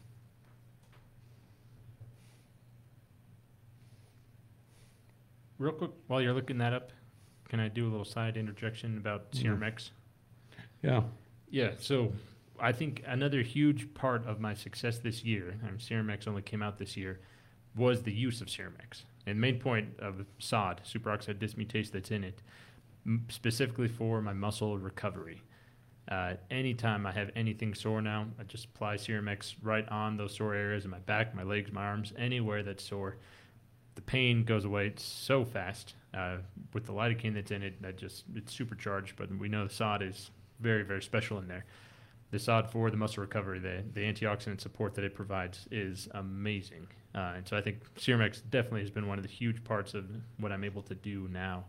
Real quick, while you're looking that up, can I do a little side interjection about. Serum X? Yeah. Yeah, so I think another huge part of my success this year, and Serum X only came out this year, was the use of Serum X. And the main point of SOD, superoxide dismutase that's in it, m- specifically for my muscle recovery. Uh, anytime I have anything sore now, I just apply Serum X right on those sore areas in my back, my legs, my arms, anywhere that's sore. The pain goes away so fast. Uh, with the lidocaine that's in it, that just it's supercharged. But we know the SOD is very, very special in there. The SOD for the muscle recovery, the, the antioxidant support that it provides is amazing. Uh, and so I think Serum X definitely has been one of the huge parts of what I'm able to do now.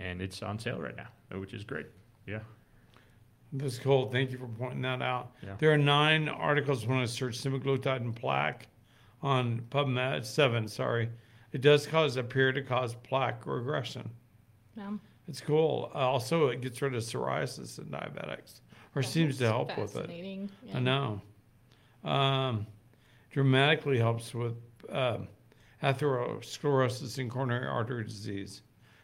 And it's on sale right now, which is great. Yeah. That's cool. Thank you for pointing that out. Yeah. There are nine articles when I search semaglutide and plaque on PubMed. Seven, sorry. It does cause appear to cause plaque regression. Um, It's cool. Uh, also, it gets rid of psoriasis in diabetics, or that seems to help with it. Yeah. I know. Um, dramatically helps with um atherosclerosis and coronary artery disease.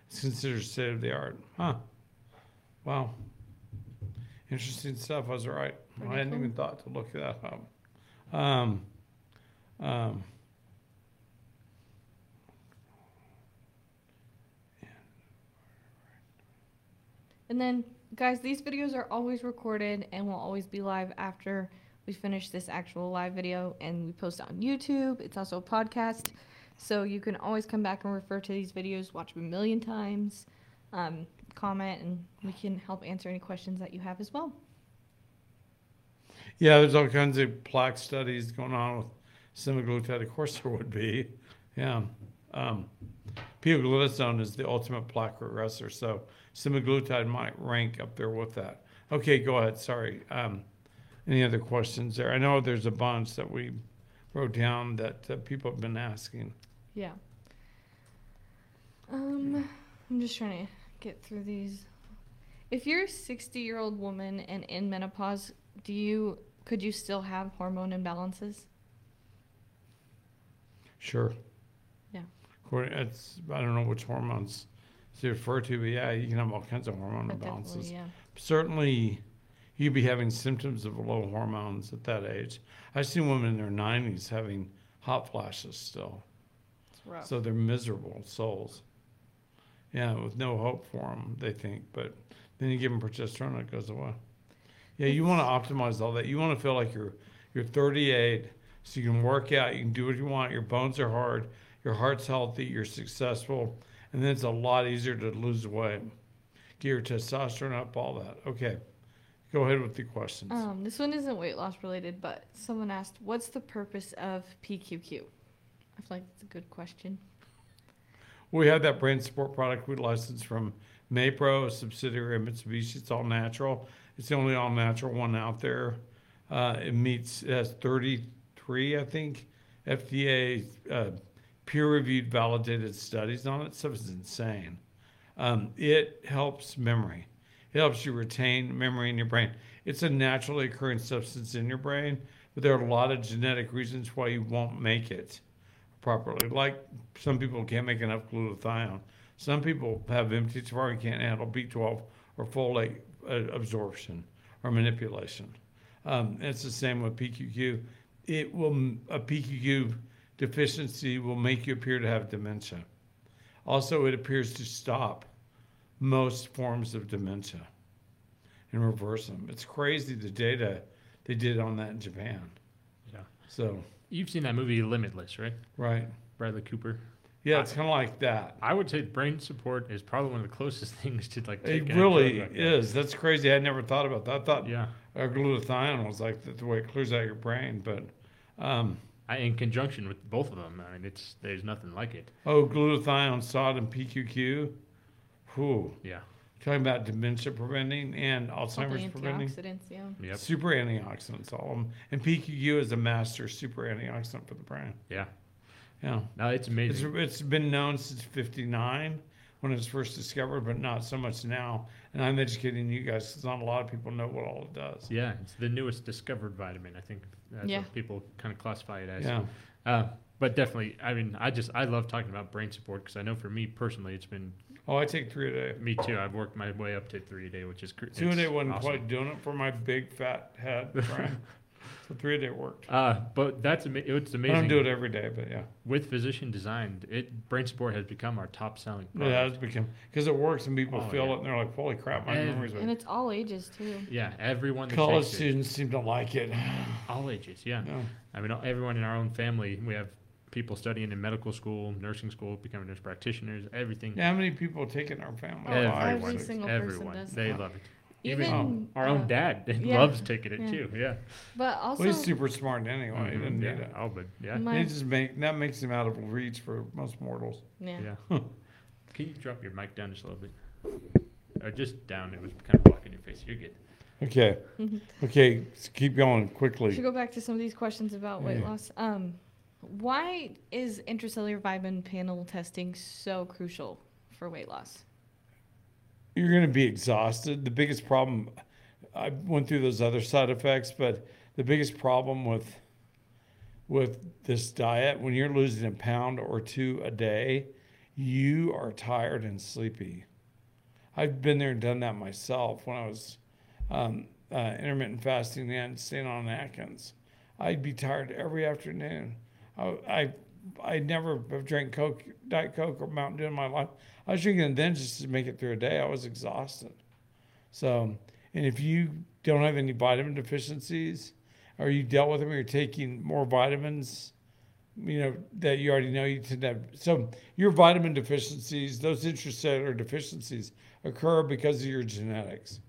It's considered state of the art. Huh. Wow. interesting stuff. I was right. Pretty I hadn't cool. even thought to look that up. Um, um, And then, guys, these videos are always recorded and will always be live after we finish this actual live video and we post on YouTube. It's also a podcast. So you can always come back and refer to these videos, watch them a million times, um, comment, and we can help answer any questions that you have as well. yeah, there's all kinds of plaque studies going on with semaglutide. Of course, there would be. Yeah. Um, pioglitazone is the ultimate plaque regressor, so semaglutide might rank up there with that. Okay, go ahead. Sorry. Um, any other questions there? I know there's a bunch that we wrote down that uh, people have been asking. Yeah. Um, I'm just trying to get through these. If you're a 60 year old woman and in menopause, do you could you still have hormone imbalances? Sure. It's, I don't know which hormones to refer to, but yeah, you can have all kinds of hormone But imbalances. definitely, yeah. Certainly, you'd be having symptoms of low hormones at that age. I've seen women in their 90s having hot flashes still. It's rough. So they're miserable souls. Yeah, with no hope for them, they think. But then you give them progesterone, it goes away. Yeah, you want to optimize all that. You want to feel like you're you're 38, so you can work out, you can do what you want. Your bones are hard, your heart's healthy, you're successful, and then it's a lot easier to lose weight. Get your testosterone up, all that. Okay, go ahead with the questions. Um, this one isn't weight loss related, but someone asked, "What's the purpose of PQQ?" I feel like it's a good question. We have that brain support product we licensed from Maypro, a subsidiary of Mitsubishi. It's all natural. It's the only all natural one out there. Uh, it meets, it has 33, I think, FDA uh, peer reviewed validated studies on it. Stuff is insane. Um, it helps memory, it helps you retain memory in your brain. It's a naturally occurring substance in your brain, but there are a lot of genetic reasons why you won't make it properly. Like some people can't make enough glutathione. Some people have MTHFR and can't handle B12 or folate uh, absorption or manipulation. Um, it's the same with PQQ. It will a PQQ deficiency will make you appear to have dementia. Also, it appears to stop most forms of dementia and reverse them. It's crazy the data they did on that in Japan. Yeah. So, You've seen that movie Limitless, right? right. Bradley Cooper. Yeah, it's kind of like that. I would say brain support is probably one of the closest things to like. It really drug like that. is. That's crazy. I never thought about that. I thought Yeah. glutathione was like the, the way it clears out your brain, but um, I, in conjunction with both of them, I mean, it's there's nothing like it. oh, glutathione, SOD, and PQQ. Whew. Yeah. Talking about dementia preventing and All the Alzheimer's preventing. antioxidants, yeah. Yep. Super antioxidants, all of them. And PQQ is a master super antioxidant for the brain. Yeah. Yeah. No, it's It's, amazing. it's been known since 59 when it was first discovered, but not so much now. And I'm educating you guys because not a lot of people know what all it does. yeah, it's the newest discovered vitamin. I think that's Yeah. what people kind of classify it as. Yeah. Uh, but definitely, I mean, I just I love talking about brain support because I know for me personally, it's been Oh, I take three a day. me too. I've worked my way up to three a day, which is cr- Two a day wasn't awesome. quite doing it for my big fat head, Brian. so three a day worked. Uh, but that's ama- it's I amazing. don't do it every day, but yeah, with physician designed, it brain support has become our top selling it product. has become because it works and people Oh, feel yeah. it and they're like, "Holy crap, my And- memory's And like." it's all ages too. Yeah, everyone that College takes it, students seem to like it. all ages. Yeah, Yeah. I mean, everyone in our own family, we have people studying in medical school, nursing school, becoming nurse practitioners, everything. Yeah, how many people take it in our family? Oh, Five, every six. single person everyone, does they that. love it. Even, Even our uh, own dad yeah, loves taking it yeah. too. Yeah. But also, Well, he's super smart anyway. He Mhm, doesn't yeah. need it. Oh, but yeah, my, just make that makes him out of reach for most mortals. yeah. yeah. Can you drop your mic down just a little bit? Or just down? It was kind of blocking your face. You're good. Okay, Mhm. okay, s- keep going quickly. should go back to some of these questions about weight loss. Um, why is intracellular vitamin panel testing so crucial for weight loss? You're going to be exhausted. The biggest problem, I went through those other side effects, but the biggest problem with with this diet, when you're losing a pound or two a day, you are tired and sleepy. I've been there and done that myself when I was um, uh, intermittent fasting and staying on Atkins, I'd be tired every afternoon. I, I, I never have drank Coke, Diet Coke or Mountain Dew in my life. I was drinking then just to make it through a day. I was exhausted. So, and if you don't have any vitamin deficiencies, or you dealt with them, or you're taking more vitamins, you know that you already know you tend to have. So your vitamin deficiencies, those intracellular deficiencies, occur because of your genetics.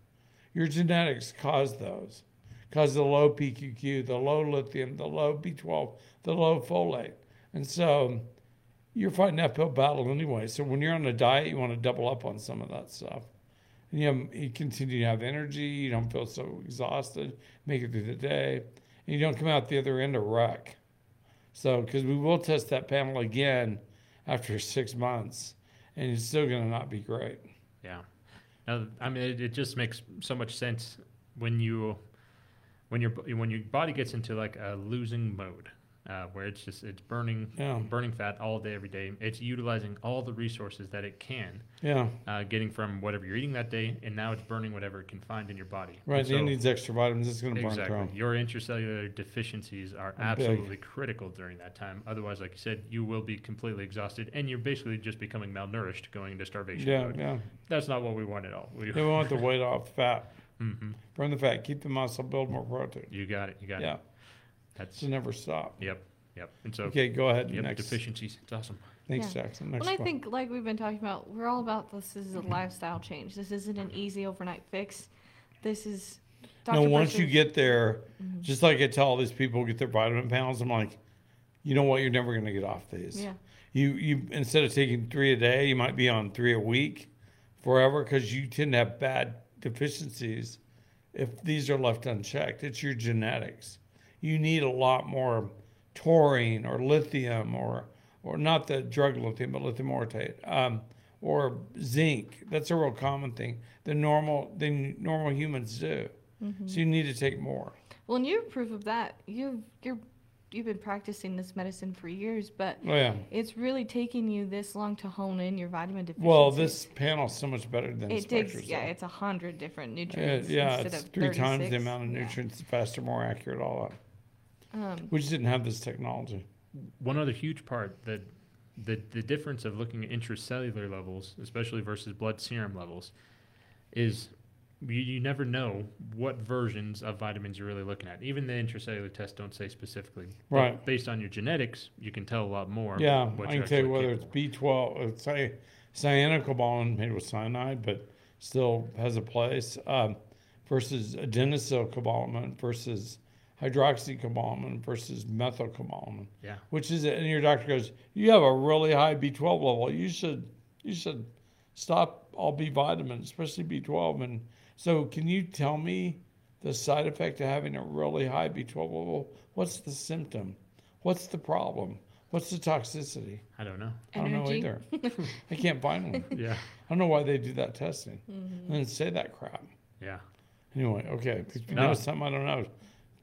Your genetics cause those, cause the low PQQ, the low lithium, the low B12, the low folate, and so you're fighting that uphill battle anyway. So when you're on a diet, you want to double up on some of that stuff. And you, have, you continue to have energy. You don't feel so exhausted. Make it through the day, and you don't come out the other end a wreck. So because we will test that panel again after six months, and it's still going to not be great. Yeah. Now, I mean, it, it just makes so much sense when you when your when your body gets into like a losing mode, uh, where it's just it's burning Yeah. burning fat all day every day. It's utilizing all the resources that it can, Yeah, uh, getting from whatever you're eating that day, and now it's burning whatever it can find in your body. right. And it needs extra vitamins. It's going to burn Exactly. through. Your intracellular deficiencies are Are big. absolutely critical during that time. Otherwise, like you said, you will be completely exhausted and you're basically just becoming malnourished going into starvation Yeah, mode. yeah. That's not what we want at all. We, Yeah, we want the weight off fat. Mhm. Burn the fat, keep the muscle, build more protein. You got it. You got Yeah, it. That's to never stop. yep, yep. And so Okay, go ahead. yep, Next. deficiencies. It's awesome. Thanks, Yeah. Jackson. Next Well, I one. think, like we've been talking about, we're all about this is a lifestyle change. This isn't an easy overnight fix. This is. no, once you Presser's- get there, Mhm. just like I tell all these people get their vitamin panels, I'm like, you know what? You're never going to get off these. Yeah. You you instead of taking three a day, you might be on three a week, forever, because you tend to have bad deficiencies if these are left unchecked. It's your genetics. You need a lot more taurine or lithium or or not the drug lithium, but lithium orotate, um, or zinc. That's a real common thing. The normal the normal humans do. So you need to take more. Well, and you're proof of that. You've you're you've been practicing this medicine for years, but Oh yeah. it's really taking you this long to hone in your vitamin deficiencies. Well, this panel's so much better than it takes yeah, it's a hundred different Yeah, nutrients. yeah, instead it's of three times the amount of nutrients, Yeah. nutrients, faster, more accurate, all that. Um, We just didn't have this technology. One other huge part that the the difference of looking at intracellular levels, especially versus blood serum levels, is you, you never know what versions of vitamins you're really looking at. Even the intracellular tests don't say specifically. But Right. based on your genetics, you can tell a lot more. Yeah, what I can tell you actually whether it's. B12, it's say cyanocobalamin made with cyanide, but still has a place, um, versus adenosylcobalamin versus hydroxycobalamin versus methylcobalamin. Yeah. Which is, and your doctor goes, you have a really high B12 level. You should, you should stop all B vitamins, especially B12. And so, can you tell me the side effect of having a really high B12 level? What's the symptom? What's the problem? What's the toxicity? I don't know. Energy. I don't know either. I can't find one. Yeah. I don't know why they do that testing Mm-hmm. and then say that crap. Yeah. Anyway, okay. If you No. know something I don't know,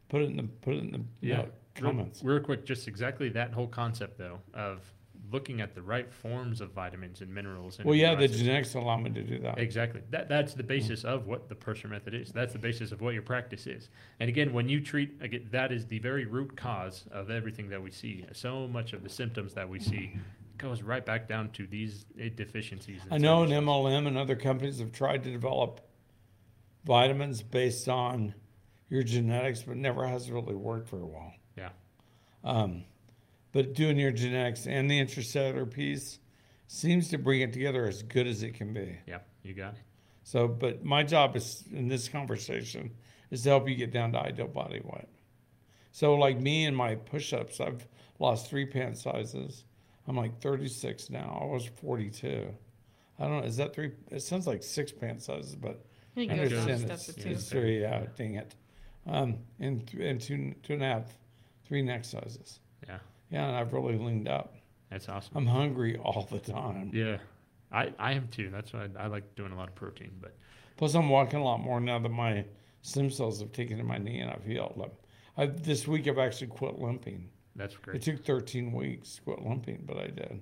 put it in the put it in the Yeah. note, comments. Real, real quick, just exactly that whole concept though of looking at the right forms of vitamins and minerals. And Well, yeah, amino the acids. genetics allow me to do that. Exactly. That that's the basis of what the Purser method is. That's the basis of what your practice is. And again, when you treat, again, that is the very root cause of everything that we see. So much of the symptoms that we see goes right back down to these eh, deficiencies. I know an certain MLM and other companies have tried to develop vitamins based on your genetics, but never has really worked very well. Yeah. Um, but doing your genetics and the intracellular piece seems to bring it together as good as it can be. Yeah, you got it. So, but my job is in this conversation is to help you get down to ideal body weight. So, like me and my push-ups, I've lost three pant sizes. I'm like 36 now. I was 42. I don't know. Is that three? It sounds like six pant sizes, but I think I it goes down understand it's, steps of two. it's three. Yeah, dang it. Um, and th- and two two and a half, three neck sizes. Yeah, Yeah, and I've really leaned up. that's awesome. I'm hungry all the time. yeah, I, I am too. That's why I, I like doing a lot of protein. But Plus, I'm walking a lot more now that my stem cells have taken to my knee and I've healed. I've, I, this week, I've actually quit limping. that's great. It took 13 weeks to quit limping, but I did.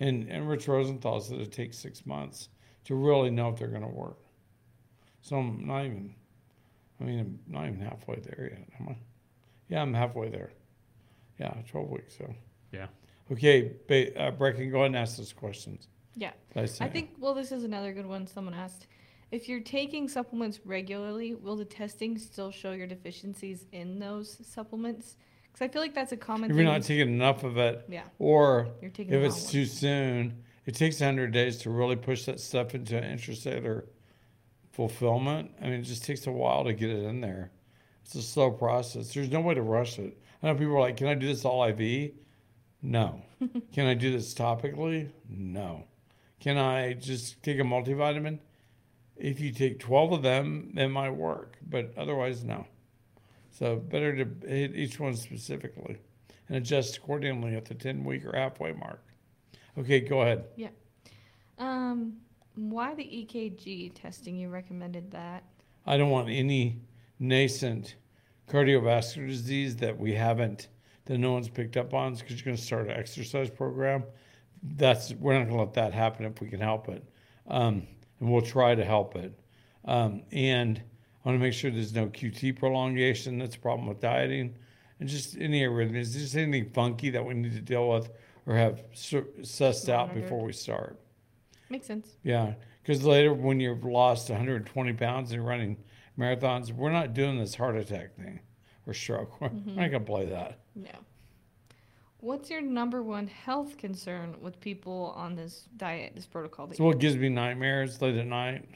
And and Rich Rosenthal said it takes six months to really know if they're going to work. So I'm not even. I mean, I'm not even halfway there yet, am I? Yeah, I'm halfway there. Yeah, 12 weeks, so. Yeah. Okay, ba- uh, Brecken, go ahead and ask those questions. Yeah. Did I I think, well, this is another good one someone asked. If you're taking supplements regularly, will the testing still show your deficiencies in those supplements? Because I feel like that's a common If thing. you're not taking enough of it, yeah, or you're taking if it's wrong too soon, it takes 100 days to really push that stuff into an intracellular fulfillment. I mean, it just takes a while to get it in there. It's a slow process. There's no way to rush it. I know people are like, can I do this all IV? No. can I do this topically? No. Can I just take a multivitamin? If you take 12 of them, it might work, but otherwise, no. So better to hit each one specifically and adjust accordingly at the 10 week or halfway mark. Okay, go ahead. Yeah. Um, why the EKG testing? You recommended that. I don't want any nascent cardiovascular disease that we haven't, that no one's picked up on because you're going to start an exercise program. That's we're not going to let that happen if we can help it, um, and we'll try to help it. Um, and I want to make sure there's no QT prolongation. That's a problem with dieting, and just any arrhythmias, just anything funky that we need to deal with or have su- sussed out before we start. Makes sense. Yeah, because later when you've lost 120 pounds and running marathons, we're not doing this heart attack thing or stroke. We're Mm-hmm. not gonna play that. No. What's your number one health concern with people on this diet, this protocol? So what gives me nightmares late at night?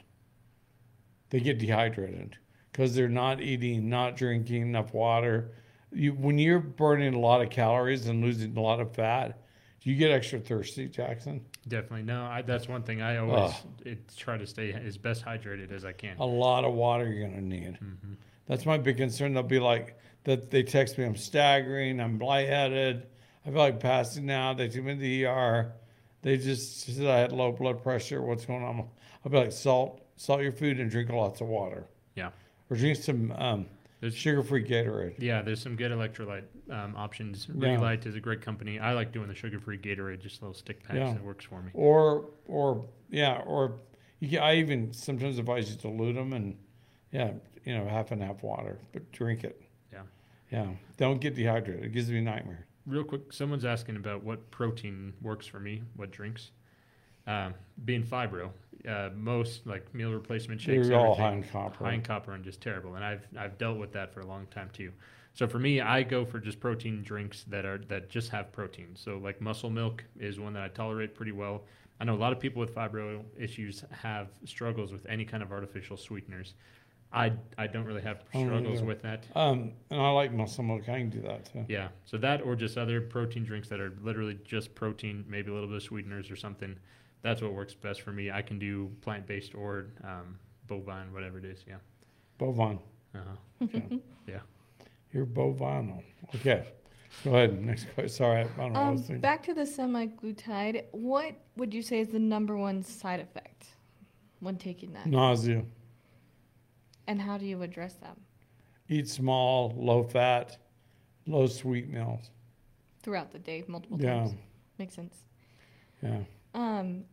They get dehydrated because they're not eating, not drinking enough water. You when you're burning a lot of calories and losing a lot of fat, do you get extra thirsty, Jackson? Definitely. No, I, that's one thing I always it, try to stay as best hydrated as I can. A lot of water you're gonna need. hmm That's my big concern. They'll be like that. They text me, I'm staggering, I'm lightheaded, I feel like passing out. They took me to the ER. They just said I had low blood pressure. What's going on? I'll be like, salt, salt your food and drink lots of water. Yeah. Or drink some um, There's sugar-free Gatorade. Yeah, there's some good electrolyte um, options. Yeah. Re-Lyte is a great company. I like doing the sugar-free Gatorade, just little stick packs. Yeah. That works for me. Or, or yeah, or you can, I even sometimes advise you to dilute them and yeah, you know, half and half water, but drink it. Yeah. Yeah. Don't get dehydrated. It gives me a nightmare. Real quick, someone's asking about what protein works for me, what drinks. Um, being fibro, uh, most like meal replacement shakes, They're all high in copper. high in copper and just terrible. And I've I've dealt with that for a long time too. So for me, I go for just protein drinks that are that just have protein. So like muscle milk is one that I tolerate pretty well. I know a lot of people with fibro issues have struggles with any kind of artificial sweeteners. I I don't really have struggles either. with that. Um, and I like muscle milk. I can do that too. Yeah. So that or just other protein drinks that are literally just protein, maybe a little bit of sweeteners or something. That's what works best for me. I can do plant based or um, bovine, whatever it is. Yeah. Bovine. Uh-huh. Yeah. You're bovino. Okay. Go ahead. Next question. Sorry, I don't know. what I was Um, thinking. back to the semaglutide. What would you say is the number one side effect when taking that? Nausea. And how do you address that Eat small, low fat, low sweet meals. throughout the day, multiple Yeah. times? Makes sense. Yeah. Um,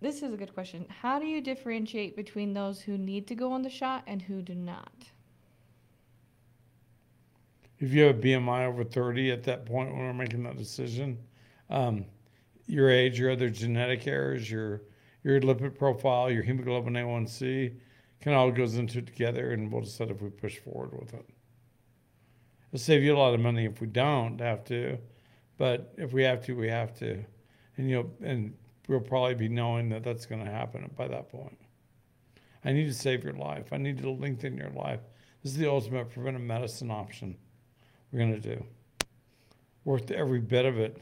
this is a good question. How do you differentiate between those who need to go on the shot and who do not? If you have a BMI over 30 at that point when we're making that decision, um, your age, your other genetic errors, your your lipid profile, your hemoglobin A1C, kind of all goes into it together, and we'll decide if we push forward with it. It'll save you a lot of money if we don't have to, but if we have to, we have to, and you'll and we'll probably be knowing that that's going to happen by that point. I need to save your life. I need to lengthen your life. This is the ultimate preventive medicine option we're going to do. Worth every bit of it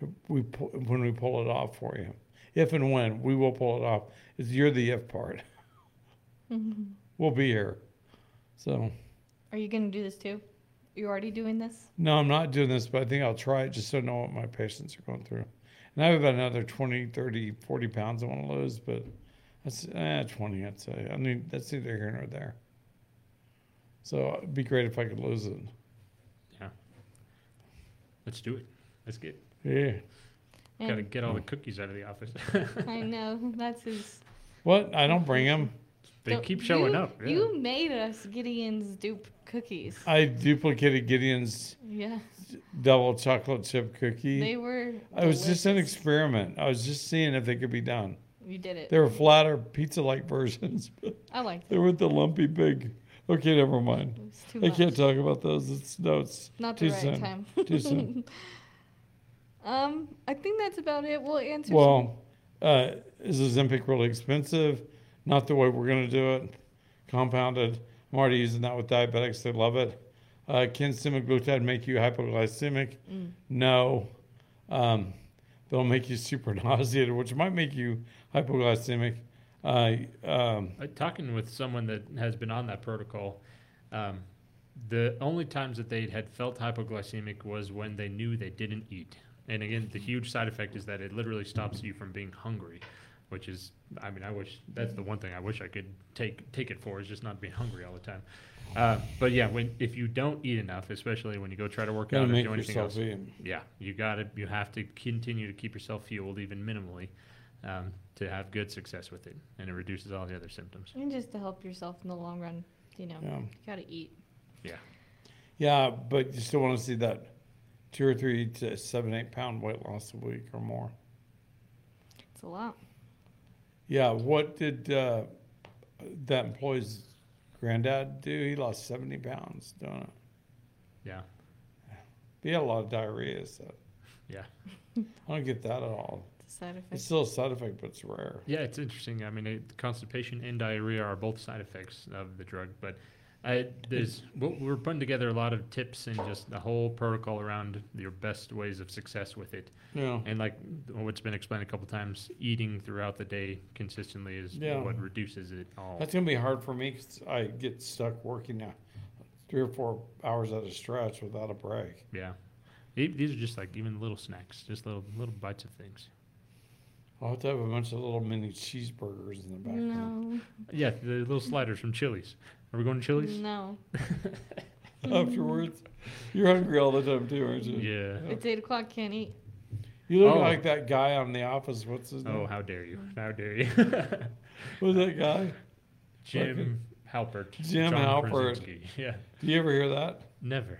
if we pull, when we pull it off for you. If and when we will pull it off. It's you're the if part. Mm-hmm. We'll be here. So Are you going to do this too? You're already doing this? no, I'm not doing this, but I think I'll try it just so I know what my patients are going through. And I have about another 20, 30, 40 pounds I want to lose, but that's eh, 20, I'd say. I mean, that's either here nor there. So it'd be great if I could lose it. Yeah. Let's do it. Let's get Yeah. gotta get all the cookies out of the office. I know that's his. What? I don't bring them. They Don't- keep showing you- up. yeah. You made us Gideon's dupe cookies. I duplicated Gideon's yeah, double chocolate chip cookie. they were. I was just an delicious. experiment. I was just seeing if they could be done. You did it. They were flatter pizza-like versions, but I liked they were the lumpy big. Okay, never mind. It was too I much. can't talk about those. It's no, it's Not the too right soon. time. Too soon. um, I think that's about it. We'll answer. Well, uh, is Ozempic really expensive? Not the way we're going to do it. Compounded. I'm already using that with diabetics. They love it. Uh, can semaglutide make you hypoglycemic? Mm. No. Um, they'll make you super nauseated, which might make you hypoglycemic. Uh, um, Uh, talking with someone that has been on that protocol, um, the only times that they had felt hypoglycemic was when they knew they didn't eat. And again, the huge side effect is that it literally stops you from being hungry, which is, I mean, I wish that's the one thing I wish I could take take it for is just not being hungry all the time. Uh, but yeah, when if you don't eat enough, especially when you go try to work out or make do anything yourself else, eat. yeah, you got to You have to continue to keep yourself fueled, even minimally, um, to have good success with it, and it reduces all the other symptoms. And just to help yourself in the long run, you know, Yeah. you gotta eat. Yeah. Yeah, but you still want to see that two or three to seven, eight pound weight loss a week or more. It's a lot. Yeah, what did uh, that employee's granddad do? He lost 70 pounds doing it. Yeah, He had a lot of diarrhea, so yeah. I don't get that at all. It's a side effect. It's still a side effect, but it's rare. Yeah, it's interesting. I mean, it, constipation and diarrhea are both side effects of the drug, but I, there's we're we're putting together a lot of tips and just the whole protocol around your best ways of success with it. Yeah. And like what's been explained a couple times, eating throughout the day consistently is Yeah. what reduces it all. That's going to be hard for me because I get stuck working now three or four hours at a stretch without a break. yeah, these are just like even little snacks, just little little bites of things. I'll have to have a bunch of little mini cheeseburgers in the back. No, Yeah, the little sliders from Chili's. Are we going to Chili's? no. Afterwards, you're hungry all the time too, aren't you? Yeah. It's eight o'clock. Can't eat. You look Oh. like that guy on The Office. What's his name? Oh, name? how dare you! How dare you! Who's that guy? Jim Halpert. Jim John Halpert. Krasinski. Yeah, Do you ever hear that? never.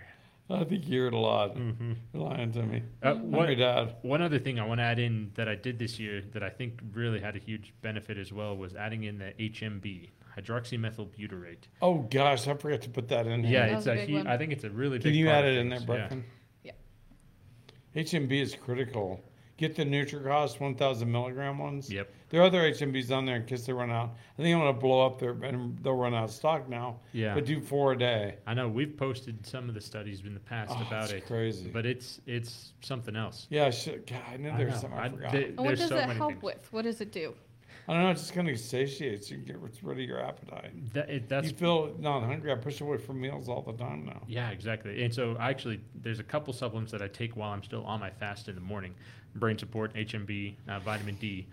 I think you hear it a lot. hmm You're lying to me. Uh, I'm what, your dad. one other thing I want to add in that I did this year that I think really had a huge benefit as well was adding in the HMB, hydroxymethylbutyrate. Oh gosh, I forgot to put that in here. Yeah, That it's was a a big hu- one. I think it's a really Can big you part add it in there, things, Brecken? Yeah. HMB is critical. Get the NutriCost 1,000 milligram ones. Yep. There are other HMBs on there in case they run out. I think I'm gonna blow up there, and they'll run out of stock now. Yeah. But do four a day. I know we've posted some of the studies in the past Oh, about it's it, crazy. but it's it's something else. yeah, I should. God, I knew I was know. something I, I- forgot. they- And what does so it many help things. with? What does it do? I don't know. It's just kind of satiates you. Get rid of your appetite. That, it, that's you feel not hungry. I push away from meals all the time now. Yeah, exactly. And so actually, there's a couple supplements that I take while I'm still on my fast in the morning. Brain support, HMB, uh, vitamin D,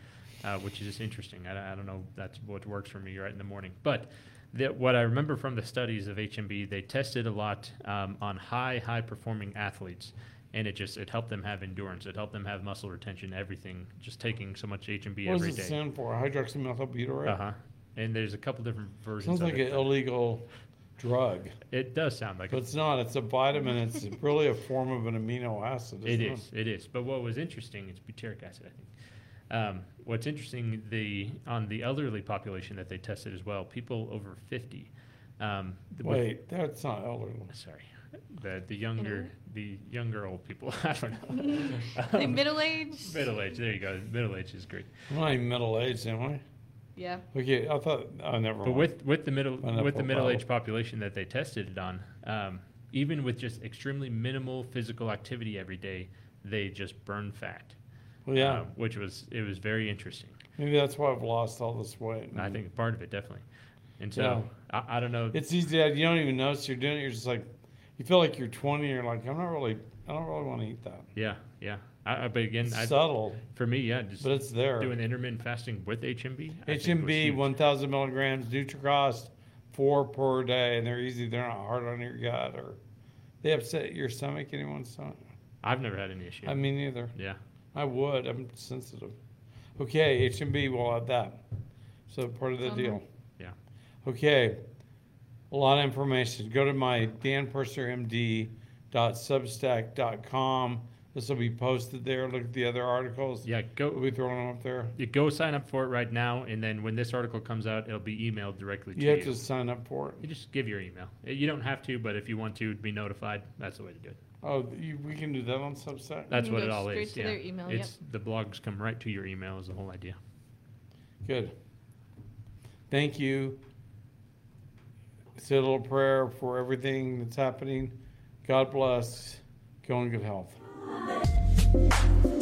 uh, which is just interesting. I, I don't know that's what works for me right in the morning. But the, what I remember from the studies of HMB, they tested a lot um, on high, high performing athletes. And it just, it helped them have endurance. It helped them have muscle retention, everything. Just taking so much HMB What every does it stand for? Hydroxymethylbutyrate. Uh huh. And there's a couple different versions Sounds of like it. an illegal drug, It does sound like but a it's not. It's a vitamin. It's really a form of an amino acid. It isn't is. It is. But what was interesting, it's butyric acid, I think. Um, what's interesting, the on the elderly population that they tested as well, people over fifty. Um, the- with- Wait, that's not elderly. sorry, the the younger the younger old people. I don't know. The Um, middle age. middle age. There you go. Middle age is great. I'm not even middle aged, am I? Yeah. Okay, I thought. Oh, never But mind. with with the middle Enough with the middle aged population that they tested it on, um, even with just extremely minimal physical activity every day, they just burn fat. well, yeah, uh, which was it was very interesting. maybe that's why I've lost all this weight. I think part of it definitely. And so Yeah. I, I don't know. it's easy. That you don't even notice you're doing it. You're just like, you feel like you're 20. And You're like, I'm not really. I don't really want to eat that. yeah, yeah. I, I, but again, It's I, subtle, for me, yeah, just but it's there. doing intermittent fasting with HMB. I think was HMB, huge. 1,000 milligrams, NutriCost, four per day, and they're easy. They're not hard on your gut or they upset your stomach. Anyone's stomach? I've never had any issue. Uh, I mean, neither. yeah, I would. I'm sensitive. Okay, HMB, we'll add that. So part of the Sound deal. Yeah. Okay, a lot of information. Go to my danpursermd.substack.com. This will be posted there. Look at the other articles. Yeah, go. We'll go be throwing them up there. you go sign up for it right now, and then when this article comes out, it'll be emailed directly to You you. have to sign up for it. You just give your email. Uh, You don't have to, but if you want to be notified, that's the way to do it. Oh, you, we can do that on Substack? That's can what go it all straight is. to yeah, their email, yep. it's the blogs come right to your email is the whole idea. Good. Thank you. Say a little prayer for everything that's happening. God bless. Go in good health. Bye.